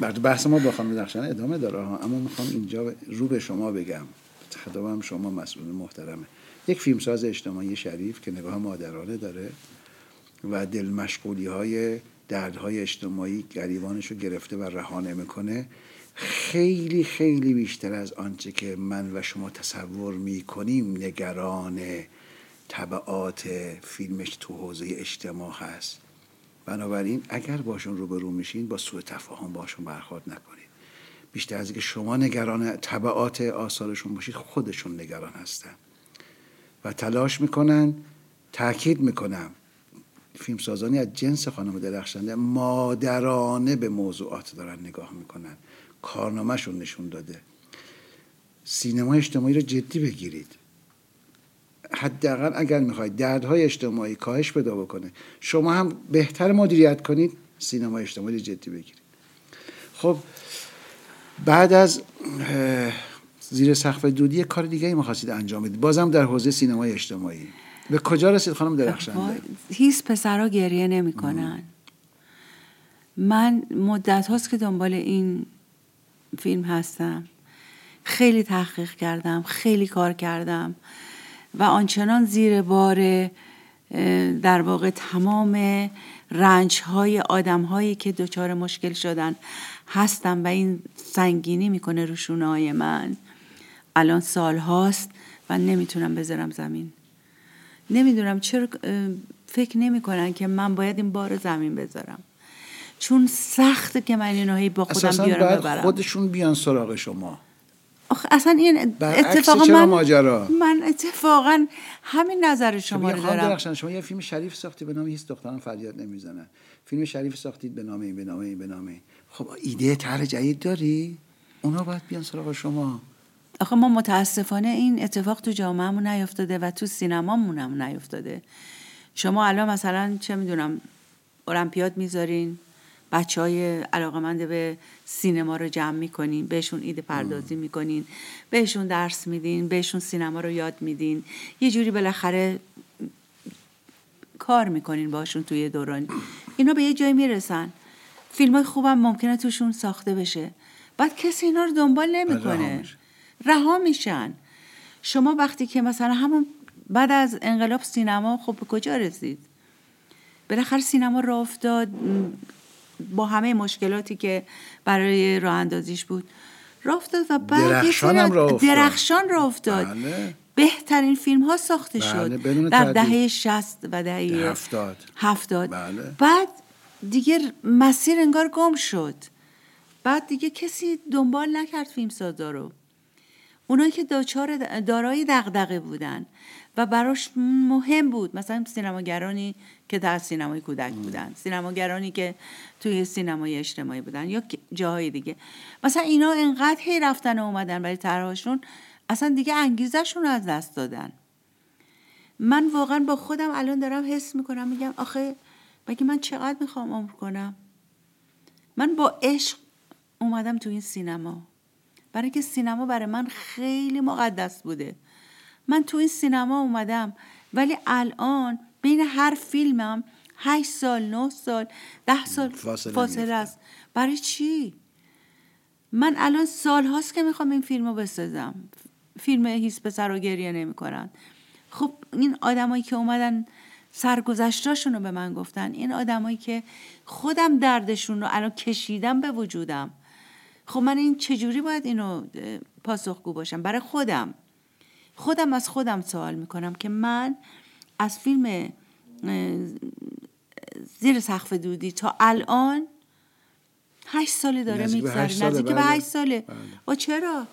بعد بحث ما با خانم درخشان ادامه داره اما می‌خوام اینجا رو به شما بگم. خطابم شما مسئول محترمه. یک فیلمساز اجتماعی شریف که نگاه مادرانه داره و دل مشغولی های دردهای اجتماعی گریبانش رو گرفته و رها نمی‌کنه. خیلی خیلی بیشتر از آنچه که من و شما تصور می‌کنیم نگران طبعات فیلمش تو حوزه اجتماع هست. بنابراین اگر باشون روبرو میشین با سوء تفاهم باشون برخورد نکنید. بیشتر از اینکه شما نگران طبعات آثارشون باشید خودشون نگران هستن. و تلاش می‌کنن تاکید می‌کنم فیلمسازانی از جنس خانم درخشنده مادرانه به موضوعات دارن نگاه می‌کنن. کارنامهشون نشون داده. سینما اجتماعی رو جدی بگیرید. حداقل اگر می‌خواید دردهای اجتماعی کاهش پیدا بکنه شما هم بهتر مدیریت کنید سینما اجتماعی جدی بگیرید. خب بعد از زیر سقف دودی کار دیگه ای می‌خواستید انجام بدید. بازم در حوزه سینمای اجتماعی. به کجا رسید خانم درخشنده؟ هیچ پسرها گریه نمی‌کنن. من مدت هاست که دنبال این فیلم هستم. خیلی تحقیق کردم خیلی کار کردم و آنچنان زیر بار در واقع تمام رنج های آدم هایی که دچار مشکل شدن هستم و این سنگینی می‌کنه روشونه های من. الان سال هاست و نمی‌تونم بذارم زمین. نمی‌دونم چرا فکر نمی‌کنن که من باید این بار زمین بذارم. چون سخته که من اینهایی با خودم بیارم ببرم. خودشون بیان سراغ شما. اصلا این اتفاقا من ماجرا؟ من اتفاقا همین نظر شما رو دارم. شما یه فیلم شریف ساختی به نام هیچ دختران فریاد نمی‌زنن فیلم شریف ساختید به نام این به نام این به نام این. خب ایده طرح جدید داری؟ اونا باید بیان سراغ شما. آخه ما متاسفانه این اتفاق تو جامعهمون نیفتاده و تو سینمامون هم نیفتاده. شما الان مثلا چه می‌دونم المپیاد می‌ذارین. بچه های علاقمند به سینما رو جمع می‌کنین بهشون ایده پردازی می‌کنین بهشون درس میدین بهشون سینما رو یاد میدین. یه جوری بالاخره کار می‌کنین باشون توی دوران. اینا به یه جای می‌رسن. فیلم های خوبم ممکنه توشون ساخته بشه. بعد کسی اینا رو دنبال نمی‌کنه. رها میشن. شما وقتی که مثلا همون بعد از انقلاب سینما خب به کجا رسید؟ بالاخره سینما را افتاد. با همه مشکلاتی که برای راه اندازیش بود راه افتاد و بعد درخشان هم راه افتاد, درخشان را افتاد. بله. بهترین فیلم ها ساخته بله. شد در دهه شست و دهه هفتاد, هفتاد. بله. بعد دیگه مسیر انگار گم شد بعد دیگه کسی دنبال نکرد فیلم سازا رو اونایی که دچار دارای دغدغه بودن و براش مهم بود. مثلا سینماگرانی که در سینمای کودک بودن سینماگرانی که توی سینمای اجتماعی بودن یا جاهای دیگه. مثلا اینا انقدر هی رفتن و اومدن برای طرحشون اصلا دیگه انگیزشون رو از دست دادن. من واقعا با خودم الان دارم حس می‌کنم میگم آخه مگه من چقدر می‌خوام عمر کنم؟ من با عشق اومدم تو این سینما. برای که سینما برای من خیلی مقدس بوده. من تو این سینما اومدم ولی الان بین هر فیلمم هشت سال نه سال ده سال فاصله, است. برای چی؟ من الان سال هاست که می‌خوام این فیلم رو بسازم. فیلم هیس پسر رو گریه نمی کنن. خب این آدمایی که اومدن سرگذشتاشون رو به من گفتن این آدمایی که خودم دردشون رو الان کشیدم به وجودم. خب من این چجوری باید اینو پاسخگو باشم؟ برای خودم. خودم از خودم سوال می‌کنم که من از فیلم زیر سقف دودی تا الان هشت ساله داره میگذره. نزدیک به هشت ساله. بله. و چرا؟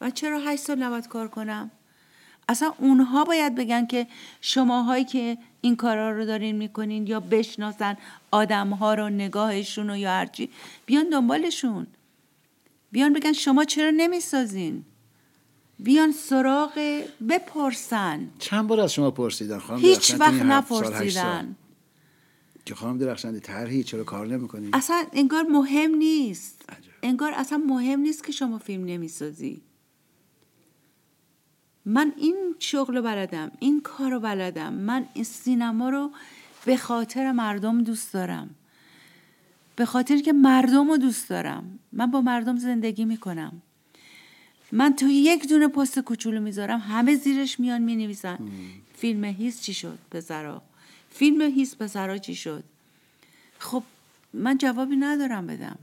و چرا هشت سال نباید کار کنم؟ اصلا اونها باید بگن که شماهایی که این کارا رو دارین می‌کنین یا بشناسن آدمها رو نگاهشون و یا هرچی بیان دنبالشون. بیان بگن شما چرا نمی‌سازین؟ بیان سراغ بپرسن. چند بار از شما پرسیدن؟ خانم هیچ وقت نپرسیدن. که خانم درخشنده طرحی چرا کار نمی‌کنید اصلا انگار مهم نیست. انگار اصلا مهم نیست که شما فیلم نمی‌سازی. من این شغل رو بلدم این کار رو بلدم. من این سینما رو به خاطر مردم دوست دارم. به خاطر که مردم رو دوست دارم. من با مردم زندگی می‌کنم. من تو یک دونه پست کوچولو می‌ذارم همه زیرش میان می‌نویسن. فیلم هیس چی شد؟ پسرا. فیلم هیس پسرا چی شد؟ خب من جوابی ندارم بدم.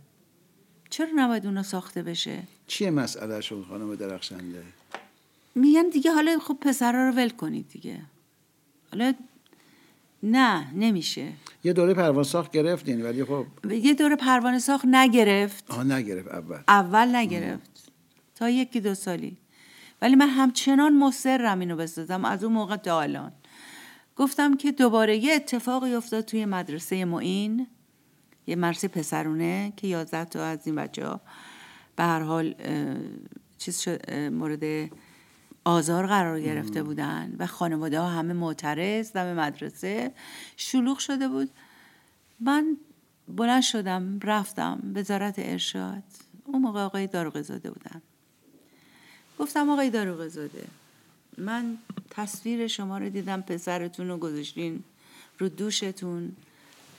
چرا نباید اونا ساخته بشه؟ چیه مسئله شون خانم درخشنده؟ میگن دیگه حالا خب پسرا رو ول کنید دیگه. حالا نه نمیشه. یه دوره پروانه ساخت گرفتین ولی خب یه دوره پروانه ساخت نگرفت. آه نگرفت اول. اول نگرفت. تا یکی دو سالی. ولی من همچنان مصرم اینو بسازم از اون موقع تا الان. گفتم که دوباره یه اتفاقی افتاد توی مدرسه معین. یه مرسی پسرونه که یازده تا از این بچه ها به هر حال چیز شد مورد آزار قرار گرفته بودن و خانواده ها همه معترض دم مدرسه. شلوغ شده بود. من بلند شدم رفتم وزارت ارشاد. اون موقع آقای داروغزاده بودن. گفتم آقای داروغزاده من تصویر شما رو دیدم پسرتون رو گذاشتین رو دوشتون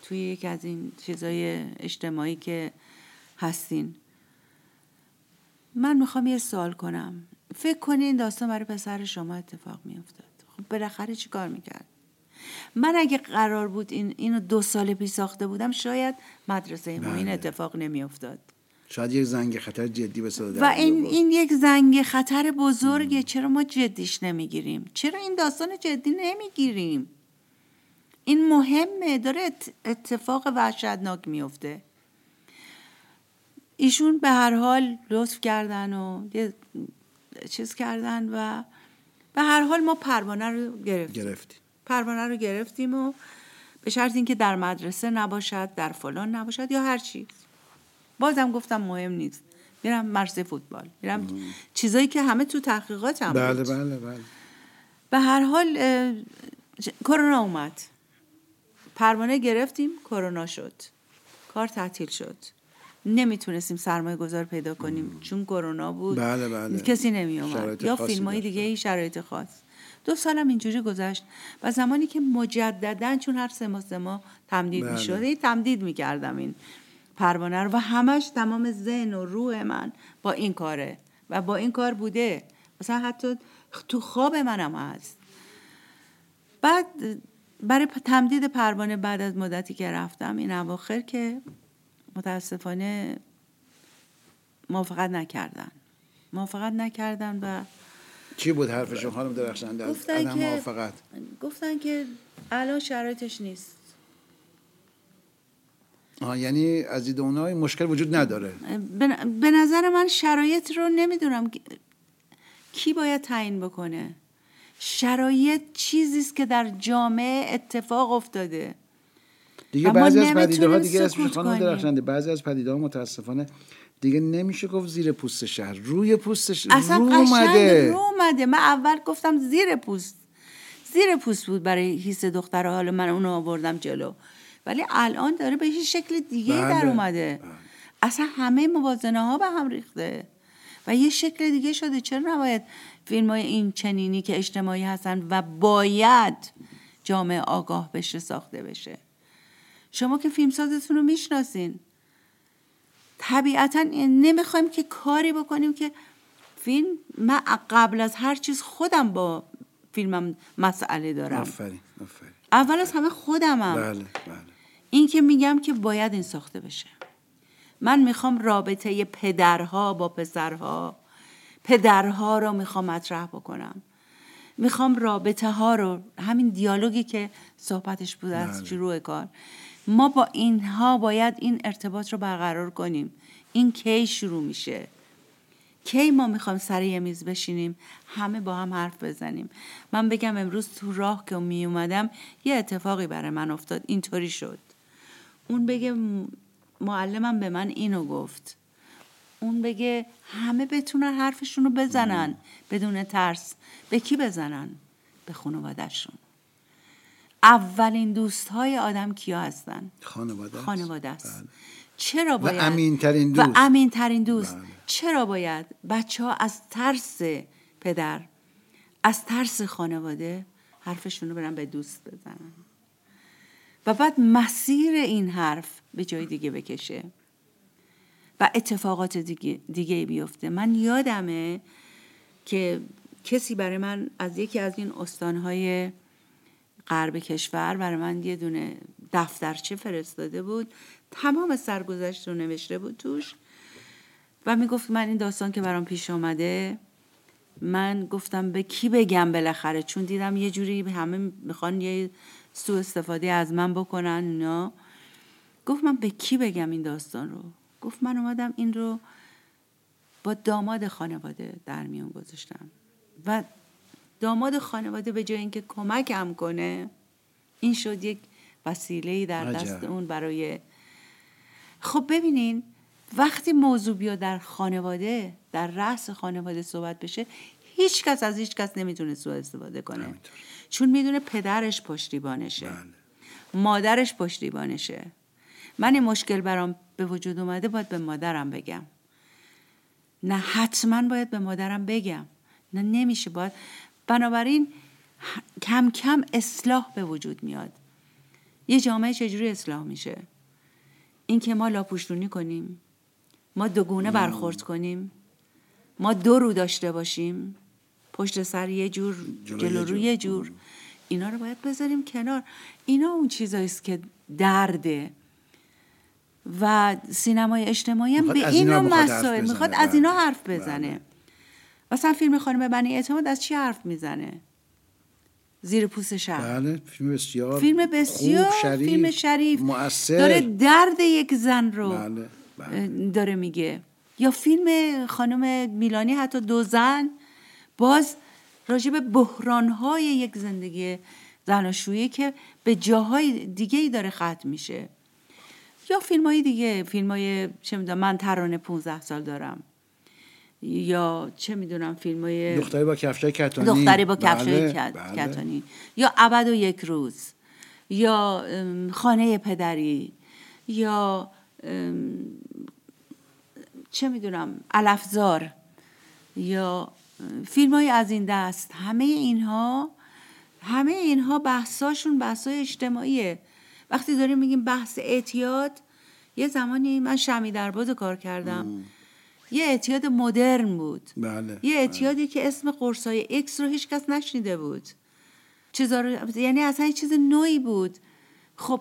توی یک از این چیزای اجتماعی که هستین. من می‌خوام یه سوال کنم. فکر کنین داستان برای پسر شما اتفاق میافتاد. خب بالاخره چی کار می‌کرد؟ من اگه قرار بود این اینو دو سال پیش ساخته بودم شاید مدرسه ما این بله. اتفاق نمیافتاد. شاید یک زنگ خطر جدی به و این, این یک زنگ خطر بزرگه. چرا ما جدیش نمی‌گیریم؟ چرا این داستان جدی نمی‌گیریم؟ این مهمه. داره اتفاق وحشتناک میفته. ایشون به هر حال لطف کردن و یه چیز کردن و به هر حال ما پروانه رو گرفتیم. گرفتیم. پروانه رو گرفتیم و به شرط اینکه در مدرسه نباشد در فلان نباشد یا هر چیز بازم گفتم مهم نیست. میرم مرسه فوتبال. میرم چیزایی که همه تو تحقیقات هم بله بله بله. به هر حال کرونا اومد. پروانه گرفتیم کرونا شد. کار تعطیل شد. نمی‌تونستیم سرمایه گذار پیدا کنیم چون کرونا بود. بله بله. کسی نمی اومد یا فیلم های دیگه ای شرایط خاص. دو سالم اینجوری گذشت و زمانی که مجددا چون هر سه ماه ما تمدید بله. می‌شد تمدید می‌کردم این پروانه رو و همش تمام ذهن و روح من با این کاره و با این کار بوده. مثلا حتی تو خواب منم هست. بعد برای تمدید پروانه بعد از مدتی که رفتم این اواخر که متاسفانه موافقت نکردن. موافقت نکردن و چی بود حرفشون؟ خانم درخشنده؟ گفتن که موافقت. گفتن که الان شرایطش نیست. آه یعنی از دید اونها مشکل وجود نداره. به نظر من شرایط رو نمی‌دونم کی باید تعیین بکنه. شرایط چیزی است که در جامعه اتفاق افتاده. دیگه بعضی از پدیده ها دیگه اسمش خانم درخشنده. بعضی از پدیده ها متاسفانه دیگه نمیشه گفت زیر پوست شهر. روی پوست شهر اصلا رو اومده رو اومده. من اول گفتم زیر پوست. زیر پوست بود برای حیث دختر حالا من اونو آوردم جلو. ولی الان داره به شکل دیگه بله. در اومده. بله. اصلا همه موازنه ها به هم ریخته. و یه شکل دیگه شده. چرا نباید فیلم های این چنینی که اجتماعی هستن و باید جامعه آگاه بشه ساخته بشه؟ شما که فیلمسازتون رو می‌شناسین. طبیعتا نمی‌خوایم که کاری بکنیم که فیلم من قبل از هر چیز خودم با فیلمم مسئله دارم. آفرین آفرین. اول از همه خودمم. بله بله. این که میگم که باید این ساخته بشه. من می‌خوام رابطه پدرها با پسرها پدرها رو می‌خوام مطرح بکنم. می‌خوام رابطه ها رو همین دیالوگی که صحبتش بود از بله. شروع کار. ما با اینها باید این ارتباط رو برقرار کنیم. این کی شروع میشه؟ کی ما می‌خوایم سر یه میز بشینیم؟ همه با هم حرف بزنیم. من بگم امروز تو راه که می اومدم یه اتفاقی برای من افتاد. اینطوری شد. اون بگه معلمم به من اینو گفت. اون بگه همه بتونن حرفشون رو بزنن بدون ترس. به کی بزنن؟ به خانوادهشون. اولین دوست های آدم کیا هستن؟ خانواده خانواده است بله. چرا باید و امین ترین دوست و امین ترین دوست. بله. چرا باید؟ بچه ها از ترس پدر از ترس خانواده حرفشون رو برن به دوست بزنن. و بعد مسیر این حرف به جای دیگه بکشه و اتفاقات دیگه, دیگه بیفته. من یادمه که کسی برای من از یکی از این استانهای غرب کشور برای من یه دونه دفترچه فرستاده بود تمام سرگذشت رو نوشته بود توش و می‌گفت من این داستان که برام پیش آمده من گفتم به کی بگم بالاخره؟ چون دیدم یه جوری همه می‌خوان یه سوء استفاده از من بکنن اینا. گفت من به کی بگم این داستان رو؟ گفت من اومدم این رو با داماد خانواده در میون گذاشتم. و داماد خانواده به جای اینکه کمکم کنه این شد یک وسیله در عجب. دست اون برای خب ببینین وقتی موضوع بیا در خانواده در رأس خانواده صحبت بشه هیچ کس از هیچ کس نمی‌تونه سوء استفاده کنه. همینطور. چون می‌دونه پدرش پشتیبانشه. بله. مادرش پشتیبانشه. من این مشکل برام به وجود اومده باید به مادرم بگم. نه حتما باید به مادرم بگم. نه نمیشه. باید. بنابراین کم کم اصلاح به وجود میاد. یه جامعه چجوری اصلاح میشه؟ اینکه ما لاپوشتونی کنیم. ما دوگونه برخورد کنیم. ما دو رو داشته باشیم. پشت سر یه جور جلو جلو یه رو جور. اینا رو باید بذاریم کنار. اینا اون چیزایی است که درده. و سینمای اجتماعی هم به این مسائل. می‌خواد از بله. اینا حرف بله. بزنه. مثلا فیلم خانم بنی اعتماد از چی حرف می‌زنه؟ زیر پوست شهر. بله فیلم بسیار فیلم بسیار خوب شریف فیلم شریف. مؤثر. داره درد یک زن رو بله بله. داره میگه. یا فیلم خانم میلانی حتی دو زن باز راجع به بحرانهای یک زندگی زناشویی که به جاهای دیگه ای داره ختم میشه. یا فیلم های دیگه فیلم های چه می‌دونم من ترانه 15 سال دارم. یا چه می‌دونم فیلم های دختری با کفشای کتانی. دختری با کفشای بله، بله. کتانی. یا ابد و یک روز. یا خانه پدری. یا چه می‌دونم الافزار یا فیلم های از این دست همه اینها همه اینها بحثاشون بحثای اجتماعیه. وقتی داریم میگیم بحث اعتیاد یه زمانی من شمی درباز کار کردم. یه اعتیاد مدرن بود. بله یه اعتیادی که اسم قرصای اکس رو هیچ کس نشنیده بود. چیزا رو یعنی اصلا چیز نوعی بود. خب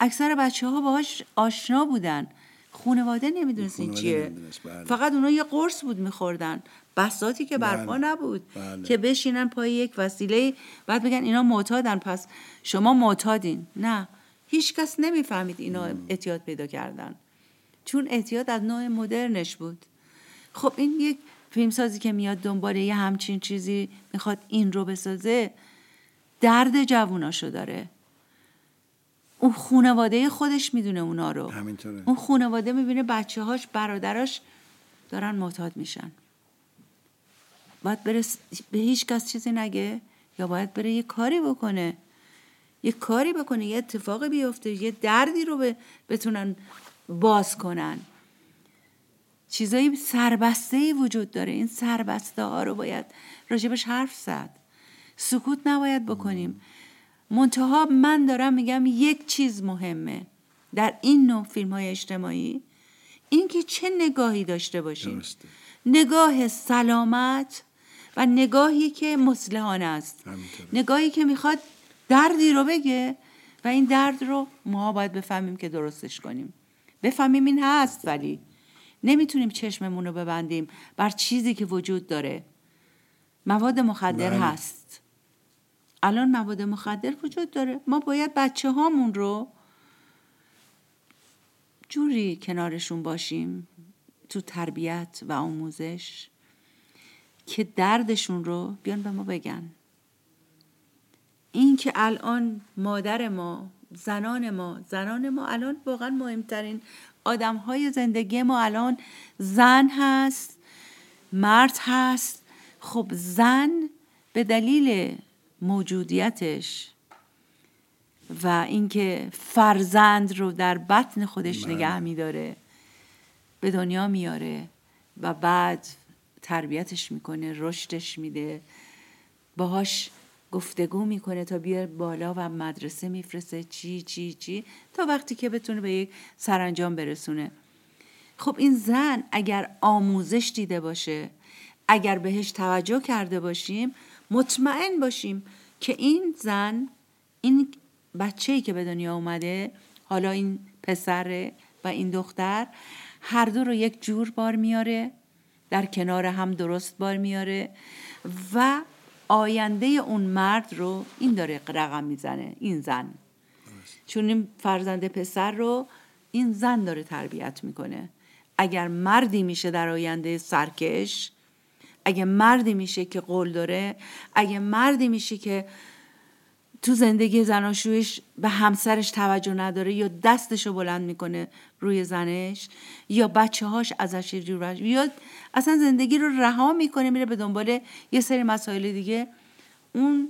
اکثر بچه ها باهاش آشنا بودن. خانواده نمی‌دونست این چیه. نمی‌دونست، بله. فقط اونا یه قرص بود میخوردن. بساتی که برپا بله. نبود بله. که بشینن پای یک وسیله. بعد بگن اینا معتادن پس شما معتادین. نه. هیچ کس نمی‌فهمید اینا اعتیاد پیدا کردن. چون اعتیاد از نوع مدرنش بود. خب این یک فیلمسازی که میاد دنبال یه همچین چیزی می‌خواد این رو بسازه درد جووناشو داره. اون خونواده خودش می‌دونه اونا رو. همینطوره. اون خونواده می‌بینه بچه هاش برادراش دارن معتاد میشن. باید بره به هیچ کس چیزی نگه یا باید بره یه کاری بکنه. یه کاری بکنه یه اتفاقی بیفته یه دردی رو به- بتونن باز کنن. چیزایی سربسته ای وجود داره. این سربسته ها رو باید راجبش حرف زد. سکوت نباید بکنیم. منتها من دارم میگم یک چیز مهمه در این نوع فیلم های اجتماعی اینکه چه نگاهی داشته باشیم درسته. نگاه سلامت و نگاهی که مصلحانه است. نگاهی که می‌خواد دردی رو بگه و این درد رو ما باید بفهمیم که درستش کنیم بفهمیم این هست ولی نمی‌تونیم چشممون رو ببندیم بر چیزی که وجود داره مواد مخدر بله. هست الان مواد مخدر وجود داره. ما باید بچه هامون رو جوری کنارشون باشیم تو تربیت و آموزش که دردشون رو بیان به ما بگن. این که الان مادر ما زنان ما زنان ما الان واقعا مهمترین آدم های زندگی ما الان زن هست مرد هست. خب زن به دلیل موجودیتش و اینکه فرزند رو در بطن خودش نگه میداره به دنیا میاره و بعد تربیتش می‌کنه رشدش میده. باهاش گفتگو می‌کنه تا بیار بالا و مدرسه میفرسته. چی چی چی؟ تا وقتی که بتونه به یک سرانجام برسونه. خب این زن اگر آموزش دیده باشه اگر بهش توجه کرده باشیم مطمئن باشیم که این زن این بچه‌ای که به دنیا اومده حالا این پسر و این دختر هر دو رو یک جور بار میاره در کنار هم درست بار میاره و آینده اون مرد رو این داره رقم می‌زنه این زن. چون این فرزند پسر رو این زن داره تربیت می‌کنه. اگر مردی میشه در آینده سرکش اگه مردی میشه که قول داره اگه مردی میشه که تو زندگی زناشویش به همسرش توجه نداره یا دستشو بلند می‌کنه روی زنش یا بچه هاش ازش جور یا اصلا زندگی رو رها می‌کنه میره به دنبال یه سری مسائل دیگه. اون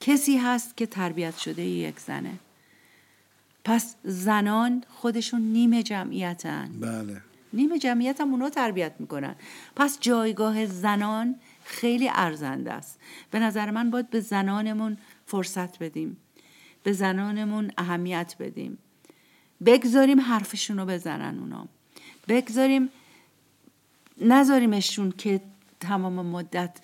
کسی هست که تربیت شده یک زنه. پس زنان خودشون نیمه جمعیتن. بله. نیمه جمعیت هم اونا تربیت می‌کنن. پس جایگاه زنان خیلی ارزنده است. به نظر من باید به زنانمون فرصت بدیم. به زنانمون اهمیت بدیم. بگذاریم حرفشون رو بزنن اونا. بگذاریم نذاریمشون که تمام مدت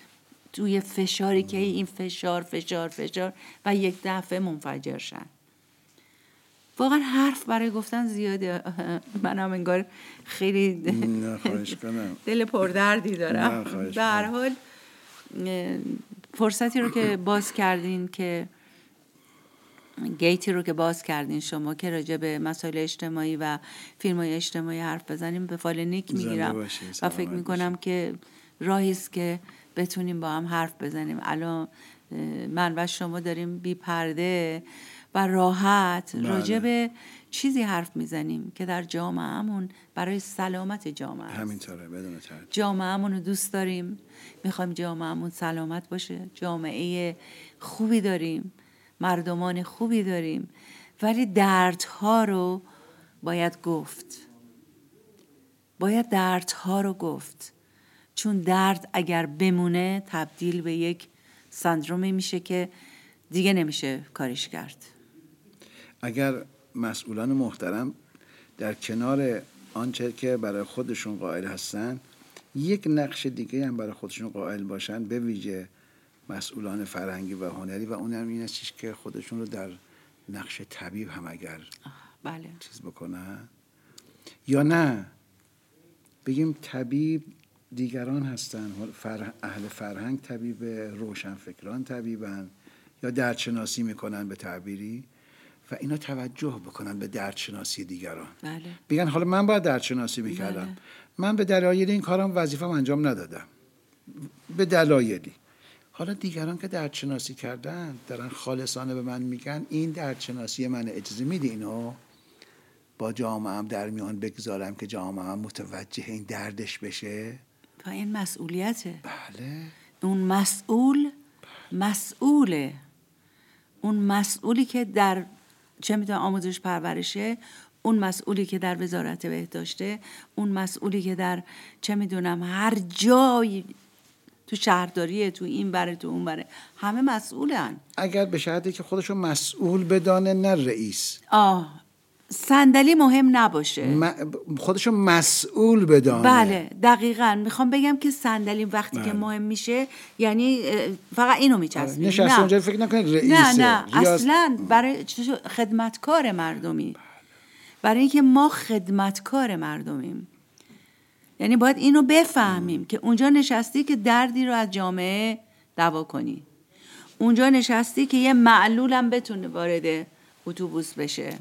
توی فشاری که این فشار فشار فشار و یک دفعه منفجر شن. واقعا حرف برای گفتن زیاده من هم انگار خیلی دل پردردی دارم. در حال فرصتی رو که باز کردین که گیتی رو که باز کردین شما که راجع به مسائل اجتماعی و فیلم های اجتماعی حرف بزنیم به فال نیک می‌گیرم. و فکر می‌کنم که راهی است که بتونیم با هم حرف بزنیم. الان من و شما داریم بی پرده. و راحت بله. راجع به چیزی حرف می‌زنیم که در جامعهمون برای سلامت جامعه است. همینطوره بدون جامعهمون رو دوست داریم. می‌خوایم جامعهمون سلامت باشه. جامعه خوبی داریم. مردمان خوبی داریم. ولی دردها رو باید گفت. باید دردها رو گفت. چون درد اگر بمونه تبدیل به یک سندرومی میشه که دیگه نمیشه کارش کرد. اگر مسئولان محترم در کنار آنچه که برای خودشون قائل هستن یک نقش دیگه هم برای خودشون قائل باشن به ویژه مسئولان فرهنگی و هنری و اونم این است که خودشون رو در نقش طبیب هم اگر بله. چیز بکنن. یا نه؟ بگیم طبیب دیگران هستن. اهل فرهنگ طبیب روشنفکران طبیبن یا دردشناسی می‌کنن به تعبیری. و اینا توجه بکنن به دردشناسی دیگران. بله. بگن حالا من باید دردشناسی می‌کردم. بله. من به دلایل این کارم وظیفم انجام ندادم. به دلایلی. حالا دیگران که دردشناسی کردن دارن خالصانه به من میگن این دردشناسی من اجازه میده اینو با جامعه هم در میان بگذارم که جامعه هم متوجه این دردش بشه؟ و این مسئولیته. بله. اون مسئول مسئوله. اون مسئولی که در چه می‌تونه آموزش پرورشه اون مسئولی که در وزارت بهداشته اون مسئولی که در چه می‌دونم هر جای تو شهرداریه تو این بره تو اون بره. همه مسئولن. اگر به شرطی که خودشو مسئول بدانه نه رئیس. آه صندلی مهم نباشه. خودشو مسئول بدانه. بله دقیقا. می‌خوام بگم که صندلی وقتی بله. که مهم میشه یعنی فقط اینو میچسبیم نشسته اونجا فکر نکنید رئیسه. نه نه. اصلا برای خدمتکار مردمی. برای اینکه ما خدمتکار مردمیم. یعنی باید اینو بفهمیم که اونجا نشستی که دردی رو از جامعه دوا کنی. اونجا نشستی که یه معلولم بتونه وارد اتوبوس بشه.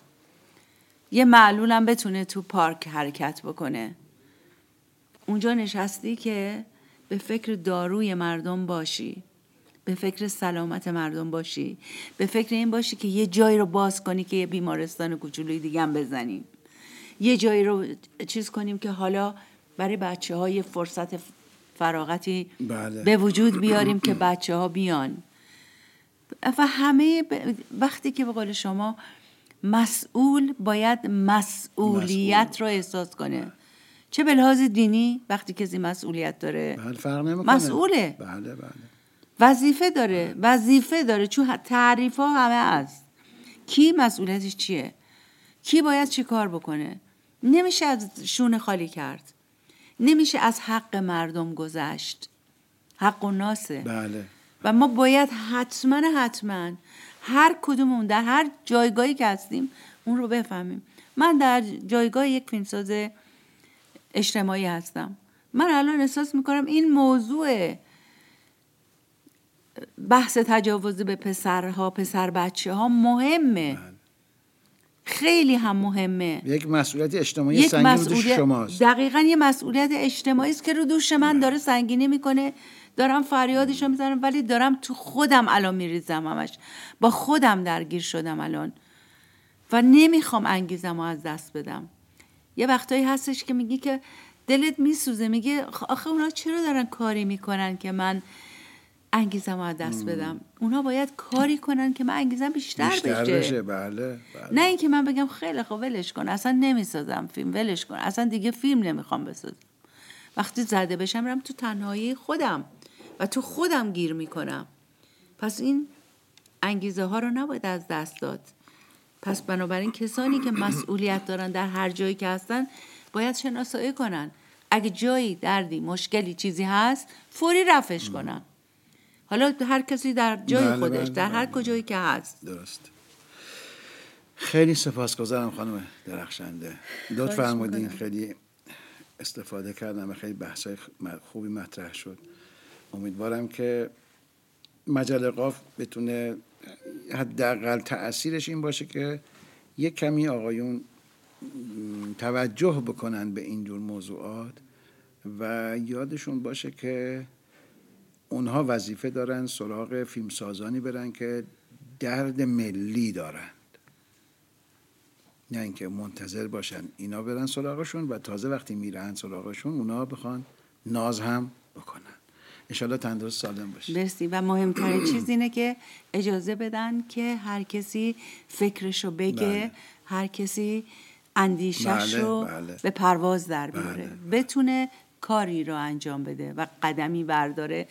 یه معلولم بتونه تو پارک حرکت بکنه. اونجا نشستی که به فکر داروی مردم باشی به فکر سلامت مردم باشی به فکر این باشی که یه جایی رو باز کنی که یه بیمارستان کوچولوی دیگه هم بزنیم. یه جایی رو چیز کنیم که حالا برای بچه های فرصت فراغتی بله. به وجود بیاریم که بچه ها بیان. و همه وقتی که به قول شما مسئول باید مسئولیت رو احساس کنه. چه به لحاظ دینی وقتی کسی مسئولیت داره؟ بله فرق مسئوله. بله بله. وظیفه داره وظیفه داره. چون تعریف ها همه هست کی مسئولیتش چیه؟ کی باید چی کار بکنه؟ نمیشه از شونه خالی کرد. نمیشه از حق مردم گذشت. حق و ناسه. بله. و ما باید حتما حتما هر کدومون در هر جایگاهی که هستیم اون رو بفهمیم. من در جایگاه یک فیلمساز اجتماعی هستم. من الان احساس می‌کنم این موضوع بحث تجاوز به پسرها پسر بچه ها مهمه. بله. خیلی هم مهمه. یک مسئولیت اجتماعی سنگین مسئولیت... شماست. دقیقا یه مسئولیت اجتماعی است که رو دوش من داره سنگینی می‌کنه. دارم فریادش رو می‌زنم ولی دارم تو خودم الان میریزم همش. با خودم درگیر شدم الان. و نمی‌خوام انگیزم رو از دست بدم. یه وقتایی هستش که میگی که دلت میسوزه میگه آخه اونا چرا دارن کاری می‌کنن که من انگیزم رو از دست بدم؟ اونا باید کاری کنن که من انگیزم بیشتر, بیشتر بشه, بشه. بله, بله. نه اینکه من بگم خیلی خوب ولش کن. اصلا نمی‌سازم فیلم ولش کن. اصلا دیگه فیلم نمی‌خوام بسازم. وقتی زده بشم میرم تو تنهایی خودم. و تو خودم گیر می‌کنم. پس این انگیزه ها رو نباید از دست داد. پس بنابراین کسانی که مسئولیت دارن در هر جایی که هستن باید شناسایی کنن. اگه جایی دردی مشکلی چیزی هست فوری رفش کنن. حالا هر کسی در جای بله، خودش بله، در هر بله. کجایی که هست. درست. خیلی سپاسگزارم خانم درخشنده. لطف فرمودین خیلی استفاده کردم و خیلی بحث خوبی مطرح شد. امیدوارم که مجله قاف بتونه حداقل تاثیرش این باشه که یک کمی آقایون توجه بکنن به اینجور موضوعات و یادشون باشه که اونها وظیفه دارن سراغ فیلمسازانی برن که درد ملی دارند. نه اینکه منتظر باشن اینا برن سراغشون و تازه وقتی میرن سراغشون اونا بخوان ناز هم بکنن. انشالله تندرست سالم باشی مرسی و مهمترین <clears throat> چیز اینه که اجازه بدن که هر کسی فکرشو بگه بله. هر کسی اندیشش بله، رو بله. به پرواز در بیاره بله، بتونه کاری رو انجام بده و قدمی برداره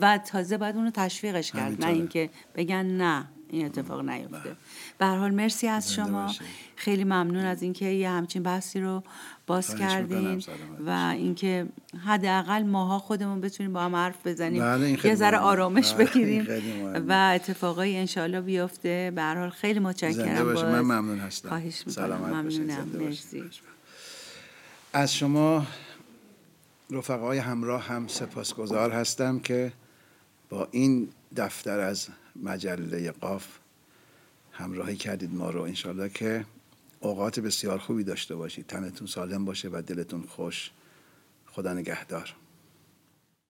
و تازه باید اونو تشویقش کرد نه. اینکه بگن نه این اتفاق نیفته به هر حال مرسی از شما. خیلی ممنون از اینکه یه همچین بحثی رو باز کردین و اینکه حداقل ماها خودمون بتونیم با هم حرف بزنیم بله، یه ذره. آرامش بله، بگیریم. و اتفاقای انشالله بیفته به هر حال خیلی متشکرم باز. من ممنون هستم خواهش می‌کنم. ممنونم. مرسی از شما رفقای همراه هم سپاسگزار هستم که با این دفتر از مجله قاف همراهی کردید ما رو انشالله که اوقات بسیار خوبی داشته باشید تنتون سالم باشه و دلتون خوش. خدا نگهدار.